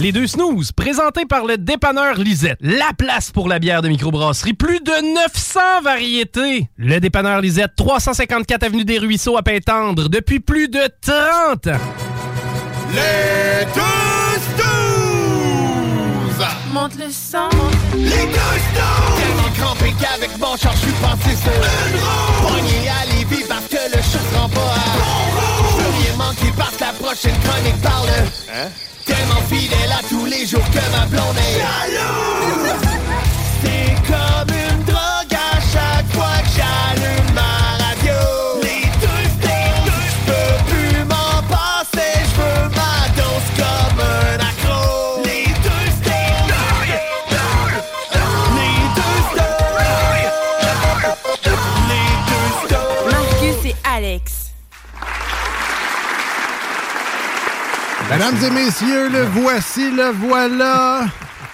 Les deux snooze, présentés par le dépanneur Lisette. La place pour la bière de microbrasserie. Plus de 900 variétés. Le dépanneur Lisette, 354 Avenue des Ruisseaux à Pintendre, depuis plus de 30 ans. Les deux snooze! Monte le sang. Les deux snooze! Tellement crampé qu'avec mon char, je suis passé sur une roue. Pogné à Lévis parce que le chat se rend pas à bon Je veux rien manquer parce que la prochaine chronique parle de... Hein? Tellement fidèle à tous les jours que ma blonde est. C'est comme Mesdames et messieurs, le voici, le voilà.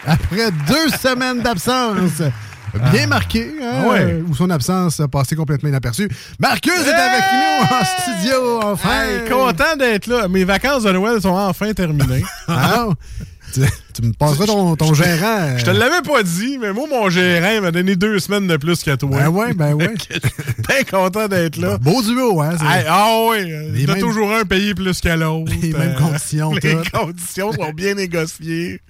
Après deux semaines d'absence. Bien marqué, hein, Ah ouais. euh, où son absence a passé complètement inaperçue. Marcus est avec nous en studio, enfin. Hey, content d'être là. Mes vacances de Noël sont enfin terminées. Ah, tu, tu me passeras ton, ton gérant. euh, Je te l'avais pas dit, mais moi, mon gérant il m'a donné deux semaines de plus qu'à toi. Ben ouais, ben ouais. Bien content d'être là. Beau duo, hein? ah oui, Les il a mêmes- toujours un payé plus qu'à l'autre. Les mêmes Euh, conditions, Les toutes. conditions sont bien négociées.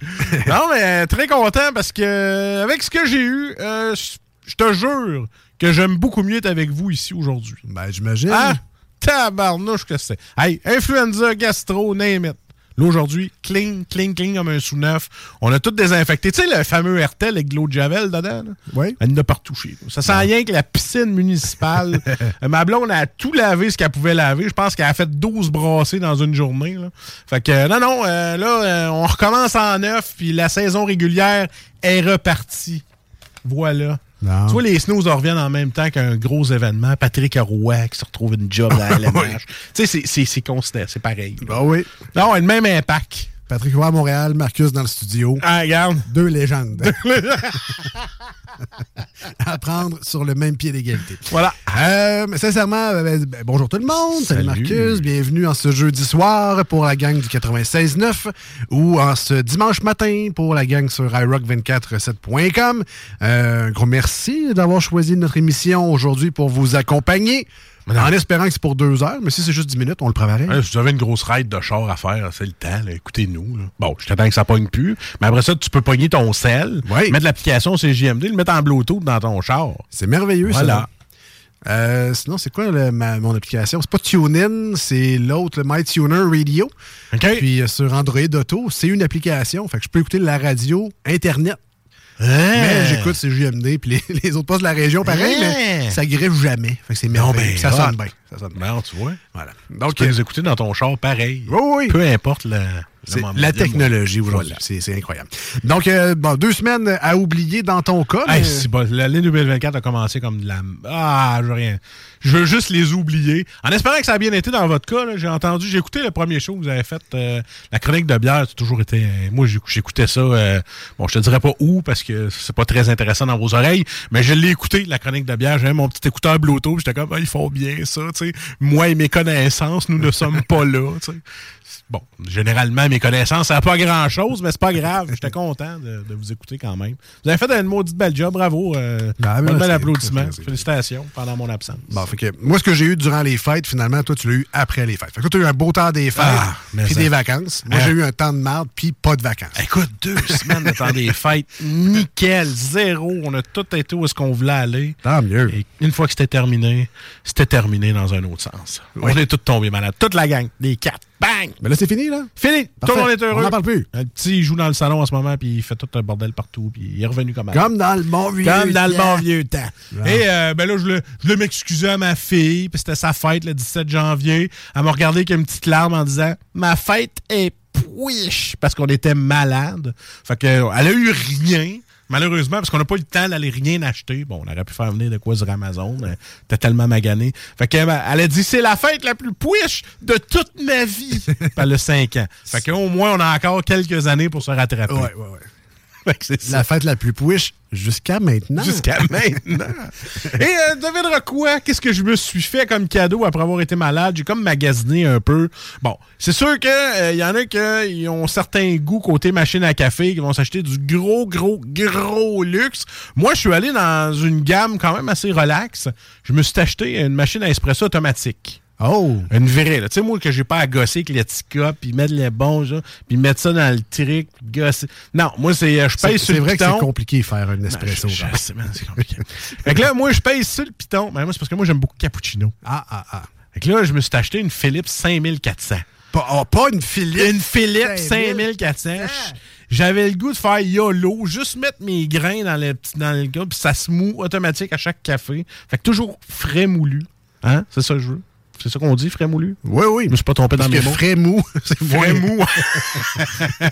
non, mais euh, très content parce que avec ce que j'ai eu, euh, je je te jure que j'aime beaucoup mieux être avec vous ici aujourd'hui. Ben, j'imagine. Ah, tabarnouche que c'est. Hey, influenza, gastro, name it. Là, aujourd'hui, clean, clean, clean comme un sous-neuf. On a tout désinfecté. Tu sais, le fameux Hertel avec de l'eau de Javel dedans? là? Oui. Elle n'a pas retouché. Ça sent rien que la piscine municipale. Ma blonde a tout lavé ce qu'elle pouvait laver. Je pense qu'elle a fait 12 brassées dans une journée. Là. Fait que, non, non, euh, là, euh, on recommence en neuf, puis la saison régulière est repartie. Voilà. Non. Tu vois, les snooze reviennent en même temps qu'un gros événement. Patrick Roy qui se retrouve une job à la LMH. Tu sais, c'est- considéré, c'est pareil. Ben oui. Non, le même impact. Patrick Roy à Montréal, Marcus dans le studio. Ah, regarde. Deux légendes. à prendre sur le même pied d'égalité. Voilà. Euh, mais sincèrement, euh, ben, ben, bonjour tout le monde. Salut, Salut. Marcus. Bienvenue en ce jeudi soir pour la gang du 96.9 ou en ce dimanche matin pour la gang sur iRock247.com. Euh, un gros merci d'avoir choisi notre émission aujourd'hui pour vous accompagner. En espérant que c'est pour deux heures, mais si c'est juste dix minutes, on le préparait. Ouais, si vous avez une grosse ride de char à faire, c'est le temps. Écoutez-nous. Bon, je t'attends que ça pogne plus. Mais après ça, tu peux pogner ton sel, mettre l'application CJMD, le mettre en Bluetooth dans ton char. C'est merveilleux, Voilà. ça. Euh, sinon, c'est quoi le- ma- mon application? C'est pas TuneIn, c'est l'autre, le MyTuner Radio. OK? Puis euh, sur Android Auto, c'est une application. Fait que je peux écouter la radio Internet. Mais j'écoute CJMD puis les, les autres postes de la région, pareil, mais ça griffe jamais. Fait que c'est merveilleux. ben, ça sonne bien. Ça sonne bien. Non, tu vois. Voilà. Donc, tu peux euh, nous écouter dans ton char pareil. oui, oui. Peu importe c'est moment- la technologie aujourd'hui. Voilà. C'est c'est incroyable. Donc, euh, bon, deux semaines à oublier dans ton cas. Hey, mais- c'est bon. L'année 2024 a commencé comme de la. Ah, je veux rien. Je veux juste les oublier. En espérant que ça a bien été dans votre cas, là, j'ai entendu, j'ai écouté le premier show que vous avez fait, euh, la chronique de bière. C'est toujours été. euh, moi, j'écoutais ça. euh, bon, je te dirais pas où parce que c'est pas très intéressant dans vos oreilles, mais je l'ai écouté, la chronique de bière. J'avais mon petit écouteur Bluetooth. J'étais comme, ah, ils font bien ça. tu sais. Moi et mes connaissances, nous ne sommes pas là. tu sais. Bon, généralement, mes connaissances, ça n'a pas grand-chose, mais c'est pas grave. J'étais content de, de vous écouter quand même. Vous avez fait une maudite belle job, bravo. Euh, bon merci. bel applaudissement. Félicitations pendant mon absence. Bon, fait que moi, ce que j'ai eu durant les fêtes, finalement, toi, tu l'as eu après les fêtes. Fait que toi, tu as eu un beau temps des fêtes, Ah, puis ça- des vacances. Moi, Hein? j'ai eu un temps de merde, puis pas de vacances. Écoute, deux semaines de temps des fêtes, nickel, zéro. On a tout été où est-ce qu'on voulait aller. Tant mieux. Et une fois que c'était terminé, c'était terminé dans un autre sens. On est tous tombés malades. Toute la gang, les quatre. Bang! Mais là, c'est fini, là? Fini! Tout le monde est heureux. On n'en parle plus. Le petit, il joue dans le salon en ce moment, puis il fait tout un bordel partout, puis il est revenu comme avant. Comme dans le bon vieux Comme dans le temps. bon vieux temps. Et euh, ben là, je le, je le m'excusais à ma fille, puis c'était sa fête le 17 janvier. Elle m'a regardé avec une petite larme en disant Ma fête est pouiche parce qu'on était malade. Fait que euh, elle a eu rien. Malheureusement, parce qu'on n'a pas eu le temps d'aller rien acheter. Bon, on aurait pu faire venir de quoi sur Amazon. T'es tellement magané. Fait que, euh, elle a dit, c'est la fête la plus pouiche de toute ma vie. Elle a 5 ans. Fait qu'au moins, on a encore quelques années pour se rattraper. Ouais, ouais, ouais. La fête la plus pouiche jusqu'à maintenant. Jusqu'à maintenant. Et euh, devinera quoi? Qu'est-ce que je me suis fait comme cadeau après avoir été malade? J'ai comme magasiné un peu. Bon, c'est sûr que il y en a qui ont certains goûts côté machine à café, qui vont s'acheter du gros, gros, gros luxe. Moi, je suis allé dans une gamme quand même assez relax. Je me suis acheté une machine à espresso automatique. Oh! Une vraie, là. Tu sais, moi, que j'ai pas à gosser avec cups, puis mettre les bons, puis mettre ça dans le trick, puis gosser. Non, moi, c'est, euh, je C'est paye sur c'est le vrai que piton. c'est compliqué faire un espresso. Sais, man, c'est compliqué. fait que là, moi, je paye sur le piton. Mais moi, c'est parce que moi, j'aime beaucoup cappuccino. Ah, ah, ah. Fait que là, je me suis acheté une Philips 5400. Pas, oh, pas une Philippe. Une Philips 5000. 5400. J'avais le goût de faire YOLO, juste mettre mes grains dans le petit dans le gars, puis ça se moue automatique à chaque café. Fait que toujours frais moulu. Hein? C'est ça que je veux. C'est ça qu'on dit, frais moulu? Oui, oui. Je me suis pas trompé Parce dans mes mots. frais mou, c'est Frais moins- mou.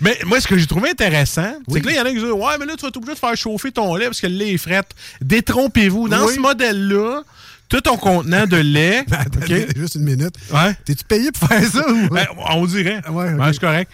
mais moi, ce que j'ai trouvé intéressant, c'est que là, il y en a qui disent Ouais, mais là, tu vas être obligé de faire chauffer ton lait parce que le lait est fret. Détrompez-vous. Dans Oui. ce modèle-là, tout ton contenant de lait. Attends, OK? Juste une minute. Ouais. T'es-tu payé pour faire ça? Ou... Ben, on dirait. Ouais, c'est correct.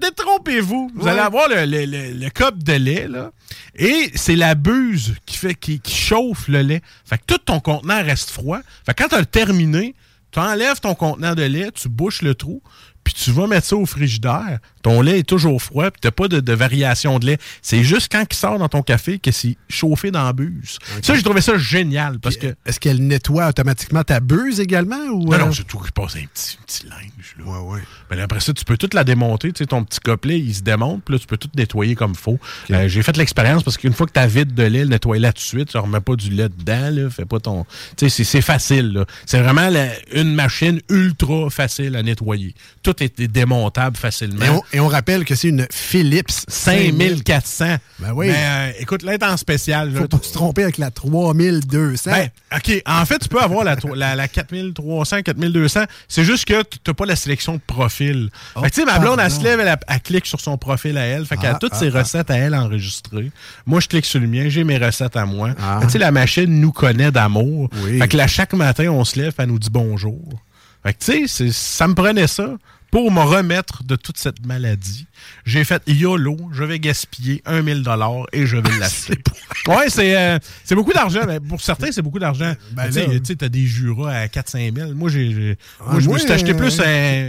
Détrompez-vous. Vous Ouais. allez avoir le, le, le, de lait, là. Et c'est la buse qui fait qui, qui chauffe le lait. Fait que tout ton contenant reste froid. Fait que quand tu as terminé, tu enlèves ton contenant de lait, tu bouches le trou, puis tu vas mettre ça au frigidaire. Ton lait est toujours froid, puis t'as pas de, de variation de lait. C'est juste quand il sort dans ton café que c'est chauffé dans la buse. Ça, j'ai trouvé ça génial parce que. Est-ce qu'elle nettoie automatiquement ta buse également? Ou, Non, euh, non, c'est tout. Je passe un petit, un petit linge, là. Ouais, ouais. Mais après ça, tu peux tout la démonter. Tu sais, ton petit copelet, il se démonte, puis là, tu peux tout nettoyer comme il faut. Euh, J'ai fait l'expérience parce qu'une fois que tu as vide de lait, le nettoyer là tout de suite, tu remets pas du lait dedans, là. Fais pas ton. Tu sais, c'est- facile, là. C'est vraiment la- une machine ultra facile à nettoyer. Tout est démontable facilement. Et on, rappelle que c'est une Philips 5400. Ben oui. Mais euh, écoute, là, en spécial. là. Faut pas se tromper avec la 3200. Ben, OK. En fait, tu peux avoir la, tro- la, la 4300, 4200. C'est juste que tu n'as pas la sélection de profil. Oh, fait que, tu sais, ma blonde, elle se lève, elle, elle clique sur son profil à elle. Fait qu'elle a Ah, toutes ah, ses ah. recettes à elle enregistrées. Moi, je clique sur le mien, j'ai mes recettes à moi. Tu sais, la machine nous connaît d'amour. Oui. Fait que là, chaque matin, on se lève, elle nous dit bonjour. Fait que, tu sais, ça me prenait ça pour me remettre de toute cette maladie. J'ai fait YOLO, je vais gaspiller 1 000 et je vais l'acheter. ouais, c'est euh, c'est beaucoup d'argent, mais pour certains, c'est beaucoup d'argent. Ben tu sais, t'as des Jura à 4-5 000. Moi, j'ai, Ah, moi, je me suis acheté euh, plus un...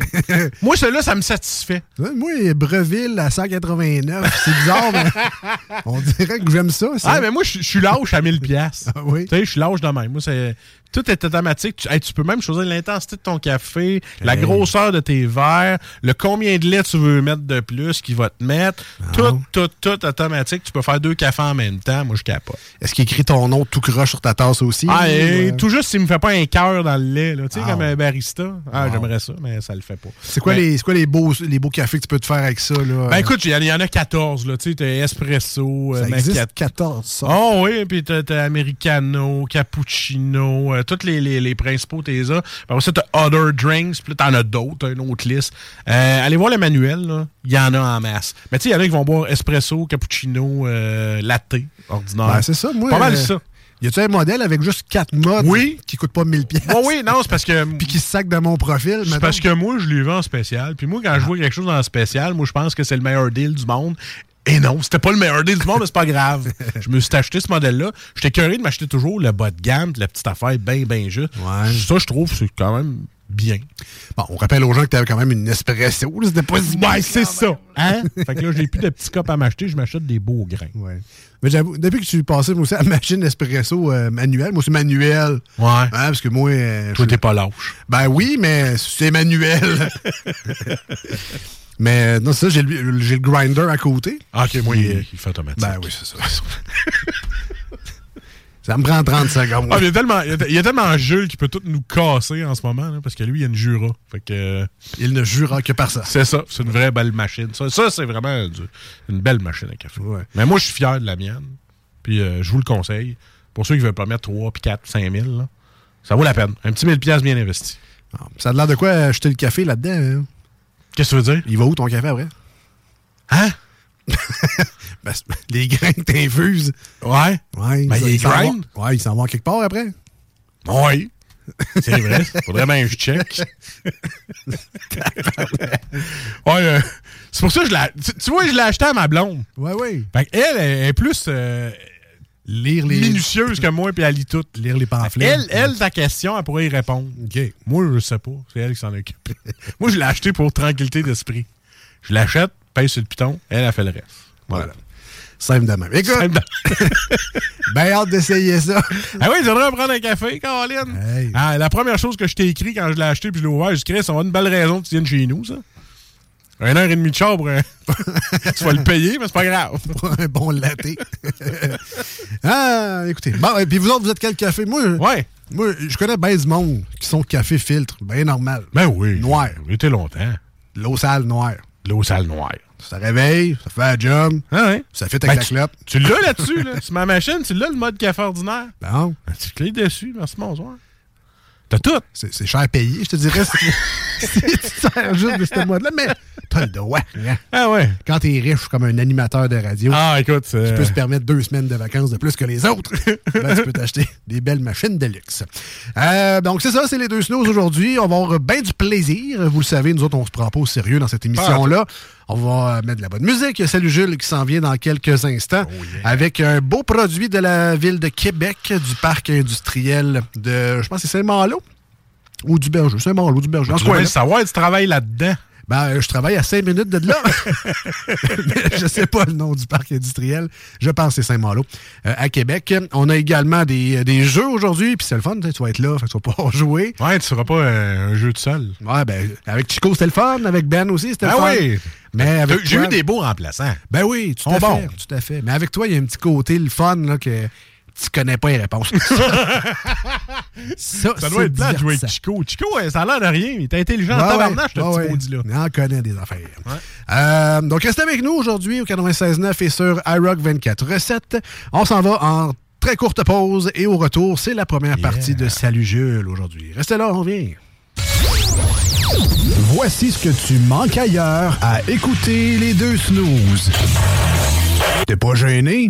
moi, celui-là, ça me satisfait. Moi, Breville à 189, c'est bizarre, mais on dirait que j'aime ça. ça. Ah, mais moi, je je suis lâche à 1000 pièces. Ah oui? Tu sais, je suis lâche de même. Moi, c'est... Tout est automatique. Tu, hey, tu peux même choisir l'intensité de ton café, la grosseur de tes verres, le combien de lait tu veux mettre de plus qui va te mettre. Ah. Tout, tout, tout automatique. Tu peux faire deux cafés en même temps. Moi, je capote. Est-ce qu'il écrit ton nom tout croche sur ta tasse aussi? Ah, et tout juste s'il me fait pas un cœur dans le lait, là. Tu sais, Ah. comme un barista. Ah, j'aimerais ça, mais ça le fait pas. C'est quoi, Mais- les, quoi les, beaux, les beaux cafés que tu peux te faire avec ça? Là? Ben écoute, il y, en- il y en a 14, là. Tu sais, t'as espresso, ça euh, existe macchiato. 14, ça. Oh oui, puis t'as, t'as americano, cappuccino, euh, tous les, les, les principaux t'es là. Puis Après ça, t'as other drinks, puis là, t'en as d'autres, une autre liste. Euh, allez voir le manuel, là. Il y en a en masse. Mais tu sais, il y en a qui vont boire espresso, cappuccino, euh, latte, ordinaire. Ben, c'est ça, moi. Pas mal euh, ça. Y a-tu un modèle avec juste 4 modes Oui. qui coûte pas 1000 pièces Oh oui, non, c'est parce que... Puis qui se sac de mon profil, C'est parce que moi, je l'ai vu en spécial. Puis moi, quand je vois quelque chose en spécial, moi, je pense que c'est le meilleur deal du monde. Et non, c'était pas le meilleur deal du monde, mais c'est pas grave. Je me suis acheté ce modèle-là. J'étais curieux de m'acheter toujours le bas de gamme, la petite affaire bien, bien juste. Ouais. Ça, je trouve, c'est quand même bien. Bon, on rappelle aux gens que tu avais quand même une espresso. C'était pas si Ouais, c'est ça. Hein? fait que là, j'ai plus de petits cups à m'acheter, je m'achète des beaux grains. Ouais. Mais j'avoue, depuis que tu passais moi aussi à la machine espresso euh, manuelle, moi c'est manuel. Ouais. Hein, parce que moi. euh, Toi, t'es pas lâche. Ben oui, mais c'est manuel. mais non, c'est ça, j'ai le, grinder à côté. Ah, OK, moi, il, il fait automatique. Ben oui, c'est ça. ça me prend 30 secondes. Ah, il y a tellement, il y a- tellement Jules qui peut tout nous casser en ce moment, là, parce que lui, il a une Jura. Fait que, euh, Il ne jura que par ça. c'est ça, c'est une vraie belle machine. Ça, ça, c'est vraiment du- une belle machine à café. Ouais. Mais moi, je suis fier de la mienne. Puis euh, je vous le conseille. Pour ceux qui veulent pas mettre 3, puis 4, 5 000, là, ça vaut la peine. Un petit 1000 pièces bien investi. Ah, Ça a l'air de quoi acheter le café là-dedans? hein? Qu'est-ce que tu veux dire? Il va où ton café après? Hein? Ben, les grains que t'infuses. Ouais. Ouais, Ben, il va- grind. Ouais, ils s'en vont quelque part après. Oui. C'est vrai. Faudrait bien que je check. ouais, euh, c'est pour ça que je l'ai. Tu, tu vois, je l'ai acheté à ma blonde. Ouais, ouais. Fait qu'elle, elle est plus euh, Lire les. minutieuse que moi, puis elle lit tout. Lire les pamphlets. Elle, elle, ta question, elle pourrait y répondre. OK. Moi, je sais pas. C'est elle qui s'en occupe. moi, je l'ai acheté pour tranquillité d'esprit. Je l'achète, paye sur le piton, elle a fait le reste. Voilà. Simple de même. Écoute, Simple ben hâte d'essayer ça. Ah oui, j'aimerais prendre un café, Caroline. Hey. Ah, la première chose que je t'ai écrit quand je l'ai acheté puis je l'ai ouvert, j'ai dit, Chris, on a une belle raison que tu viennes chez nous, ça. Un heure et demie de char pour un- tu vas le payer, mais c'est pas grave. Pour un bon latte. ah, écoutez. Bon, et puis vous autres, vous êtes quel café? Moi, Ouais. moi je connais bien du monde qui sont café filtre. Bien normal. Ben oui. Noir. J'ai été longtemps. L'eau sale noire. L'eau sale noire. Ça réveille, ça fait un job, Ah ouais. ça fait Ben, avec tu, clope. tu l'as là-dessus, là. Sur ma machine, tu l'as le mode café ordinaire. Bon, Ben, tu cliques dessus, merci, bonsoir. T'as tout. c'est cher payé, je te dirais. si- tu te sers juste de ce mode-là, mais t'as le droit. hein. Ah ouais. Quand t'es riche comme un animateur de radio, Ah, écoute, tu peux se permettre deux semaines de vacances de plus que les autres. Ben, tu peux t'acheter des belles machines de luxe. Euh, donc, c'est ça, c'est les deux snooze aujourd'hui. On va avoir bien du plaisir. Vous le savez, nous autres, on se prend pas au sérieux dans cette émission-là. On va mettre de la bonne musique. Il y a Salut Jules qui s'en vient dans quelques instants avec un beau produit de la ville de Québec, du parc industriel de, je pense c'est Saint-Malo. Ou du Berger. Saint-Malo, du Berger. Tu savoir, tu travailles là-dedans. Ben, euh, je travaille à 5 minutes de là. Mais je sais pas le nom du parc industriel. Je pense que c'est Saint-Malo, euh, à Québec. On a également des, des jeux aujourd'hui, puis c'est le fun, tu vas être là, fait que tu vas pouvoir jouer. Ouais, tu seras pas un, un jeu de seul. Ouais, ben, avec Chico, c'était le fun, avec Ben aussi, c'était le Ah fun. oui. Mais avec J'ai eu des beaux remplaçants. Ben oui, tout à fait, tout à fait. Mais avec toi, il y a un petit côté, le fun, là, que tu connais pas les réponses. ça, Ça doit être plat de jouer avec. Chico. Chico, euh, ça a l'air de rien. Il est intelligent en Ouais, tabarnache, ouais, ce petit ouais. maudit-là. Il en connaît des affaires. Euh, donc, restez avec nous aujourd'hui au 96.9 et sur iRock 24 recettes. On s'en va en très courte pause et au retour, c'est la première partie de Salut Jules aujourd'hui. Restez là, on revient. Voici ce que tu manques ailleurs à écouter les deux snooze. T'es pas gêné?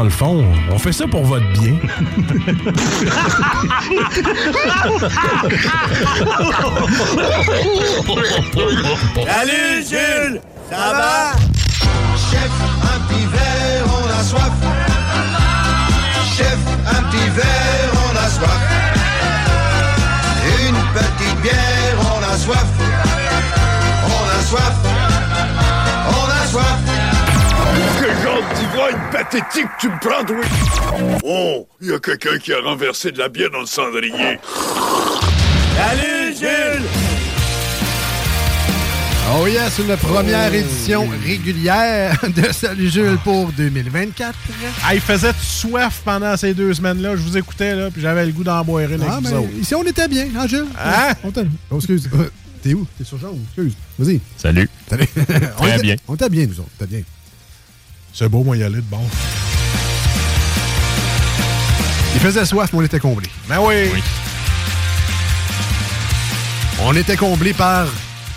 Le fond, on fait ça pour votre bien. Salut Jules, ça va? Chef, un petit verre, on a soif. Chef, un petit verre, on a soif. Une petite bière, on a soif. On a soif. On a soif. Quel genre d'ivrogne pathétique tu me prends, oui? Oh, il y a quelqu'un qui a renversé de la bière dans le cendrier. Salut, Jules! Oh yes, une première édition régulière de Salut Jules pour 2024. Ah, il faisait soif pendant ces deux semaines-là. Je vous écoutais, là, puis j'avais le goût d'en boire une Ah, avec mais vous autres. ici, on était bien, hein, Jules? Hein? On était- Oh, excuse. Euh, T'es où? T'es sur jaune? Excuse. Vas-y. Salut. Salut. on Très était- bien. On était bien, nous autres. On était bien. C'est beau, moi, y aller de bon. Il faisait soif, mais on était comblés. Ben oui. On était comblés par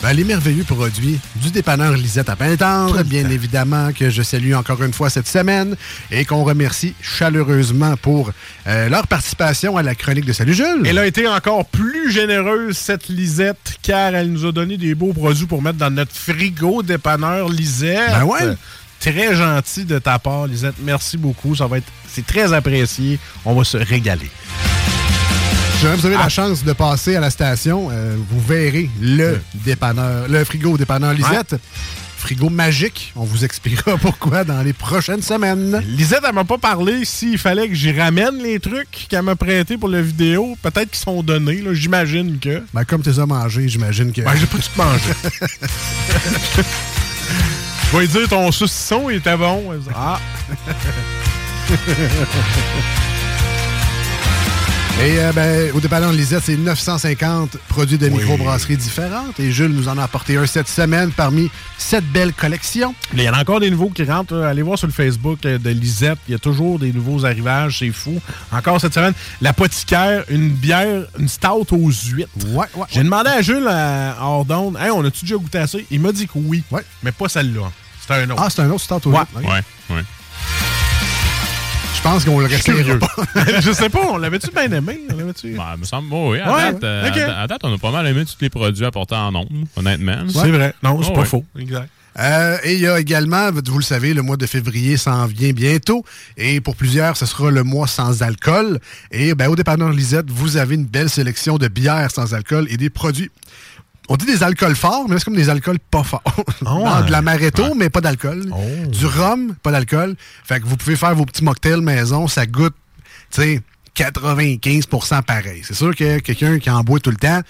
ben, les merveilleux produits du dépanneur Lisette à Pintendre, bien évidemment, que je salue encore une fois cette semaine et qu'on remercie chaleureusement pour euh, leur participation à la chronique de Salut Jules. Elle a été encore plus généreuse, cette Lisette, car elle nous a donné des beaux produits pour mettre dans notre frigo dépanneur Lisette. Ben ouais. Très gentil de ta part, Lisette. Merci beaucoup. Ça va être, c'est très apprécié. On va se régaler. Si vous avez la chance de passer à la station, euh, vous verrez le dépanneur, le frigo dépanneur Lisette. Frigo magique. On vous expliquera pourquoi dans les prochaines semaines. Lisette, elle m'a pas parlé s'il fallait que j'y ramène les trucs qu'elle m'a prêtés pour la vidéo. Peut-être qu'ils sont donnés, là. J'imagine que. Ben, comme tu les as mangés, j'imagine que. Ben, j'ai pas tout mangé. Je vais dire, ton saucisson il était bon. Ah. Et euh, ben, au dépanneur Lisette, c'est 950 produits de microbrasserie différentes. Et Jules nous en a apporté un cette semaine parmi cette belle collection. Il y en a encore des nouveaux qui rentrent. Allez voir sur le Facebook euh, de Lisette. Il y a toujours des nouveaux arrivages. C'est fou. Encore cette semaine, l'apothicaire, une bière, une stout aux huîtres. Ouais, ouais. J'ai demandé à Jules à hors d'onde, Hey, on a-tu déjà goûté à ça? Il m'a dit que oui. Ouais. Mais pas celle-là. C'était un autre. Ah, c'est un autre stout au Ouais. huîtres. Ouais, ouais. Je pense qu'on le restera Curieux. pas. Je sais pas, on l'avait-tu bien aimé? On l'avait-tu? Ben, me semble, oh oui, à, Ouais, date, euh, à- à date, on a pas mal aimé tous les produits apportés en nombre, honnêtement. C'est vrai. Non, c'est Oh, pas ouais. faux. Exact. Euh, et il y a également, vous le savez, le mois de février s'en vient bientôt. Et pour plusieurs, ce sera le mois sans alcool. Et ben, au dépanneur Lisette, vous avez une belle sélection de bières sans alcool et des produits. On dit des alcools forts, mais c'est comme des alcools pas forts. Non, de l'amaretto, mais pas d'alcool. Du rhum, pas d'alcool. Fait que vous pouvez faire vos petits mocktails maison, ça goûte, tu sais, 95% pareil. C'est sûr que quelqu'un qui en boit tout le temps,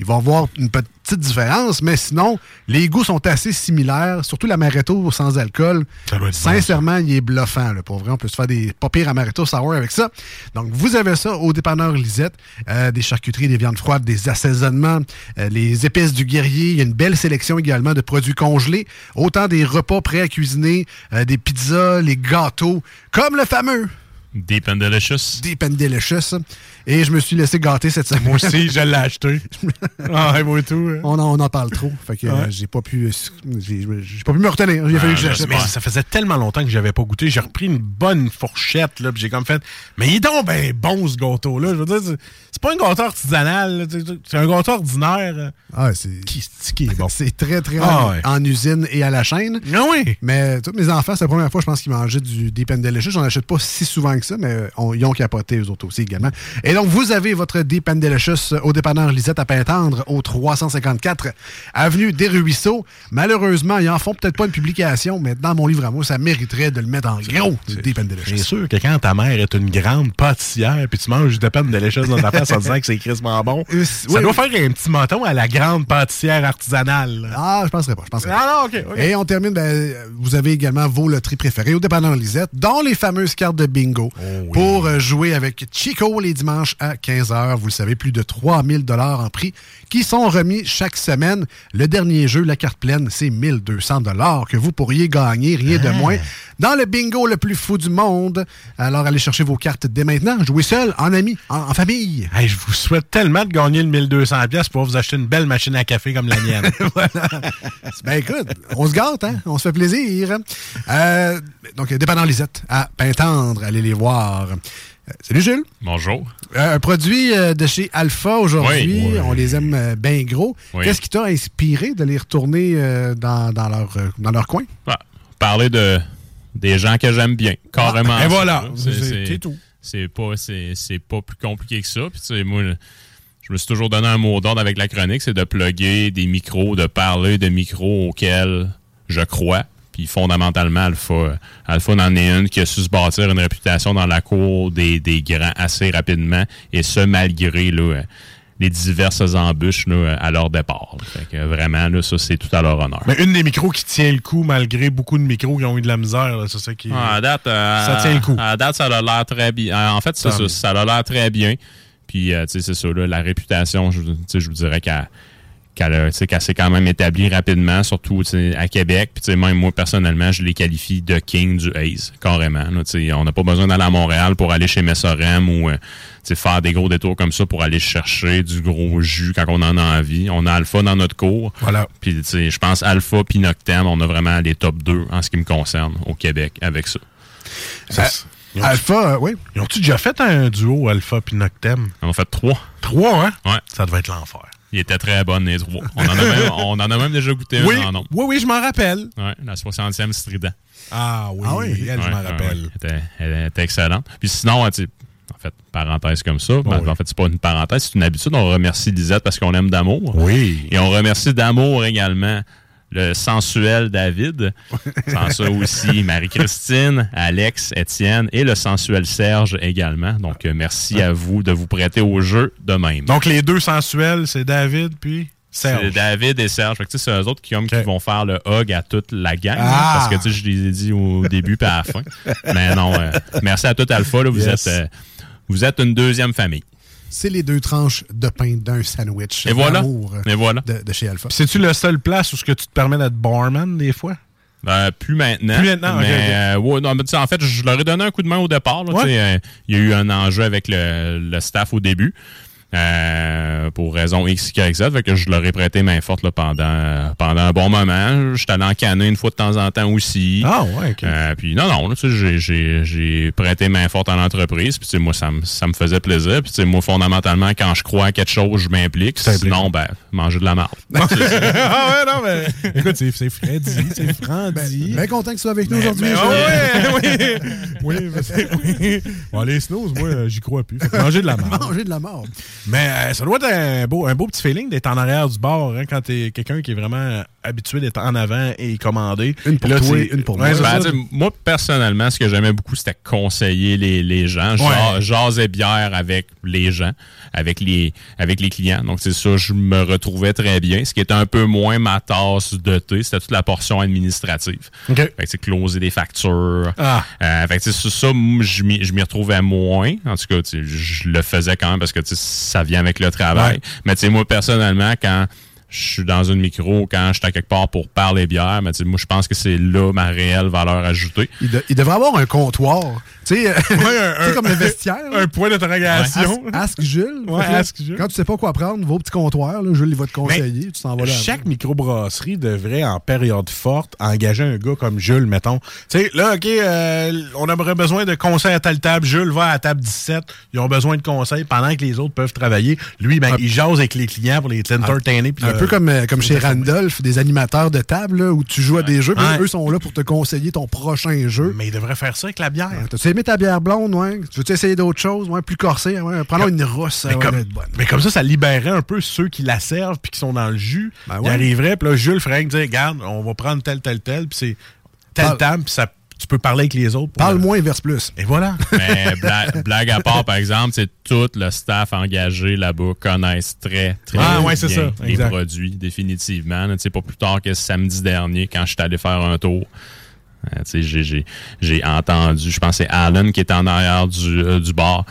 il va avoir une petite différence, mais sinon, les goûts sont assez similaires, surtout l'amaretto sans alcool. Sincèrement, il est bluffant. Là, pour vrai, on peut se faire des pas pires amaretto sour avec ça. Donc, vous avez ça au dépanneur Lisette. Euh, des charcuteries, des viandes froides, des assaisonnements, euh, les épices du guerrier. Il y a une belle sélection également de produits congelés. Autant des repas prêts à cuisiner, euh, des pizzas, les gâteaux, comme le fameux Deep and Delicious. Deep and Delicious. Et je me suis laissé gâter cette semaine. Moi aussi, je l'ai acheté. ah, moi tout. hein. On en, on en parle trop. Fait que euh, j'ai pas pu. J'ai j'ai pas pu me retenir. A fallu que je l'achète. Mais ça faisait tellement longtemps que j'avais pas goûté. J'ai repris une bonne fourchette, là, puis j'ai comme fait. Mais il est donc ben bon, ce gâteau-là. Je veux dire, c'est- pas un gâteau artisanal. C'est un gâteau ordinaire. Ah, c'est. Qui, qui est bon? C'est très, très Ah en, ouais. en usine et à la chaîne. Ah oui. Mais tous mes enfants, c'est la première fois, je pense, qu'ils mangeaient du Deep and Delicious. J'en achète pas si souvent que ça, mais on- ils ont capoté, eux autres aussi également. Et donc, vous avez votre Deep Delicious au dépanneur Lisette à Pintendre, au 354 Avenue des Ruisseaux. Malheureusement, ils en font peut-être pas une publication, mais dans mon livre à moi, ça mériterait de le mettre en gros, le Deep Delicious. C'est sûr que quand ta mère est une grande pâtissière, puis tu manges de peine de l'échelle dans ta face en disant que c'est crissement bon, Euh, ça oui, doit oui. faire un petit menton à la grande pâtissière artisanale. Ah, je penserais pas. Je penserais pas. Ah non, ok. ok. Et on termine, ben, vous avez également vos loteries préférées au dépanneur Lisette, dont les fameuses cartes de bingo pour euh, jouer avec Chico les dimanches à 15h. Vous le savez, plus de 3000 dollars en prix qui sont remis chaque semaine. Le dernier jeu, la carte pleine, c'est 1200 dollars que vous pourriez gagner, rien de moins, dans le bingo le plus fou du monde. Alors, allez chercher vos cartes dès maintenant. Jouez seul, en ami, en, en famille. Hey, je vous souhaite tellement de gagner le 1200$ pièces pour vous acheter une belle machine à café comme la mienne. Ben écoute, on se gâte, hein? On se fait plaisir. Euh, donc, dépendant Lisette, à Pintendre, allez les voir. Euh, salut Jules. Bonjour. Euh, un produit euh, de chez Alpha aujourd'hui. Oui. On les aime bien gros. Oui. Qu'est-ce qui t'a inspiré de les retourner dans, dans leur, dans leur coin? Ah, parler de des gens que j'aime bien, carrément. Ah, et voilà, là. c'est- tout. C'est pas c'est pas plus compliqué que ça. Puis moi, je me suis toujours donné un mot d'ordre avec la chronique, c'est de plugger des micros, de parler de micros auxquels je crois. Puis fondamentalement, Alpha, Alpha en est une qui a su se bâtir une réputation dans la cour des, des grands assez rapidement, et ce malgré là, les diverses embûches là, à leur départ. Fait que vraiment, là, ça, c'est tout à leur honneur. Mais une des micros qui tient le coup malgré beaucoup de micros qui ont eu de la misère, c'est ça qui. Ah, à date, euh, Ça tient le coup. À date, ça a l'air très bien. Euh, En fait, ça, ça a l'air très bien. Puis, euh, tu sais, c'est ça, là, la réputation, je, vous dirais qu'elle qu'elle s'est quand même établie rapidement, surtout à Québec. Puis, tu sais, même moi, personnellement, je les qualifie de king du Ace, carrément. là. Tu sais, on n'a pas besoin d'aller à Montréal pour aller chez Messorem ou euh, tu sais, faire des gros détours comme ça pour aller chercher du gros jus quand on en a envie. On a Alpha dans notre cours. Voilà. Puis, tu sais, je pense Alpha puis Noctem, on a vraiment les top 2 en ce qui me concerne au Québec avec ça. Ont- Alpha, euh, oui. Ils ont-tu déjà fait un duo Alpha puis Noctem? On en a fait trois. Trois, hein? Ouais. Ça devait être l'enfer. Il était très bonne, les trois. On en a même, on en a même déjà goûté Oui, un en nom. oui, oui, je m'en rappelle. Ouais, la 60e Strident. Ah oui, Ah oui. elle, je m'en rappelle. ouais. Elle, était, elle était excellente. Puis sinon, tu en fait, parenthèse comme ça, ben, oui. en fait, c'est pas une parenthèse, c'est une habitude. On remercie Lisette parce qu'on l'aime d'amour. Oui. Et on remercie d'amour également le sensuel David. Sans ça aussi, Marie-Christine, Alex, Étienne et le sensuel Serge également. Donc, euh, merci à vous de vous prêter au jeu de même. Donc, les deux sensuels, c'est David puis C'est Serge. David et Serge. Fait que, c'est eux autres qui, qui vont faire le hug à toute la gang. Ah. Parce que je les ai dit au début puis à la fin. Mais non, euh, merci à toute Alpha. Là, vous, Yes. êtes, euh, vous êtes une deuxième famille. C'est les deux tranches de pain d'un sandwich. Et voilà. Et voilà. De, de chez Alpha. C'est-tu le seul place où ce que tu te permets d'être barman des fois? Euh, plus maintenant. Plus maintenant, ok, mais, euh, ouais, non, mais tu sais, en fait, je leur ai donné un coup de main au départ. Ouais. euh, Il y a eu un enjeu avec le, le staff au début. Euh, pour raison X, Y, Z. Fait que je leur ai prêté main forte là, pendant, pendant un bon moment. J'étais allé en canner une fois de temps en temps aussi. Ah ouais, ok. Euh, puis non, non, là, tu sais, j'ai- j'ai j'ai prêté main forte à l'entreprise. Puis moi, ça, me- ça me faisait plaisir. Puis moi, fondamentalement, quand je crois à quelque chose, je m'implique. Sinon, ben, manger de la marde. ah ouais, non, mais. Écoute, c'est c'est Freddy, c'est Frandy. Bien content que tu sois avec nous aujourd'hui. Mais, Gilles. ah ouais, oui, oui, oui. Bon, les snooze, moi, j'y crois plus. Manger de la marde. Manger de la mort. Mais euh, ça doit être un beau, un beau petit feeling d'être en arrière du bar hein, quand t'es quelqu'un qui est vraiment habitué d'être en avant et commandé. Une pour là, toi, une pour moi. Ben, ça. tu sais, moi, personnellement, ce que j'aimais beaucoup, c'était conseiller les, les gens. Ouais. Jaser bière avec les gens, avec les, avec les clients. Donc, c'est ça, je me retrouvais très bien. Ce qui était un peu moins ma tasse de thé, c'était toute la portion administrative. OK. Fait que, c'est closer des factures. Ah. Euh, fait que, tu sais, ça, je m'y je m'y retrouvais moins. En tout cas, tu sais, je le faisais quand même parce que tu sais, ça vient avec le travail. Ouais. Mais tu sais, moi, personnellement, quand je suis dans une micro, quand je suis à quelque part pour parler bière, mais moi, je pense que c'est là ma réelle valeur ajoutée. Il, de- il devrait avoir un comptoir. Tu sais, euh, comme le vestiaire. Un point d'interrogation. Ask, ask Jules. Ouais, ask Jules. Quand tu sais pas quoi prendre, va au petit comptoir. Là, Jules, il va te conseiller. tu t'en vas là. Chaque microbrasserie devrait, en période forte, engager un gars comme Jules, mettons. Tu sais, là, OK, euh, on aurait besoin de conseils à telle table. Jules va à la table 17. Ils ont besoin de conseils pendant que les autres peuvent travailler. Lui, ben, il jase avec les clients pour les entertainer. Un le- peu comme, euh, comme chez Randolph, des animateurs de table là, où tu joues à des jeux, puis Ouais. eux sont là pour te conseiller ton prochain jeu. Mais il devrait faire ça avec la bière. T'as-tu aimé ta bière blonde, ouais? Tu veux-tu essayer d'autres choses, ouais, plus corsée? Ouais? Prends-la une rousse, Mais comme, bonne. mais comme ça, ça libérerait un peu ceux qui la servent puis qui sont dans le jus. Ben Ils ouais. arriveraient, puis là, Jules ferait dire, regarde, on va prendre tel, tel, tel, puis c'est telle Parle- table, puis ça, tu peux parler avec les autres. Parle le- moins, verse plus. Et voilà. Mais bla- blague à part, par exemple, c'est tout le staff engagé là-bas connaissent très, très Ah, ouais, bien ça, les exact. produits, définitivement. Tu sais, pas plus tard que samedi dernier, quand je suis allé faire un tour. euh, tu sais, j'ai- entendu, je pense que c'est Alan qui était en arrière du, euh, du bar.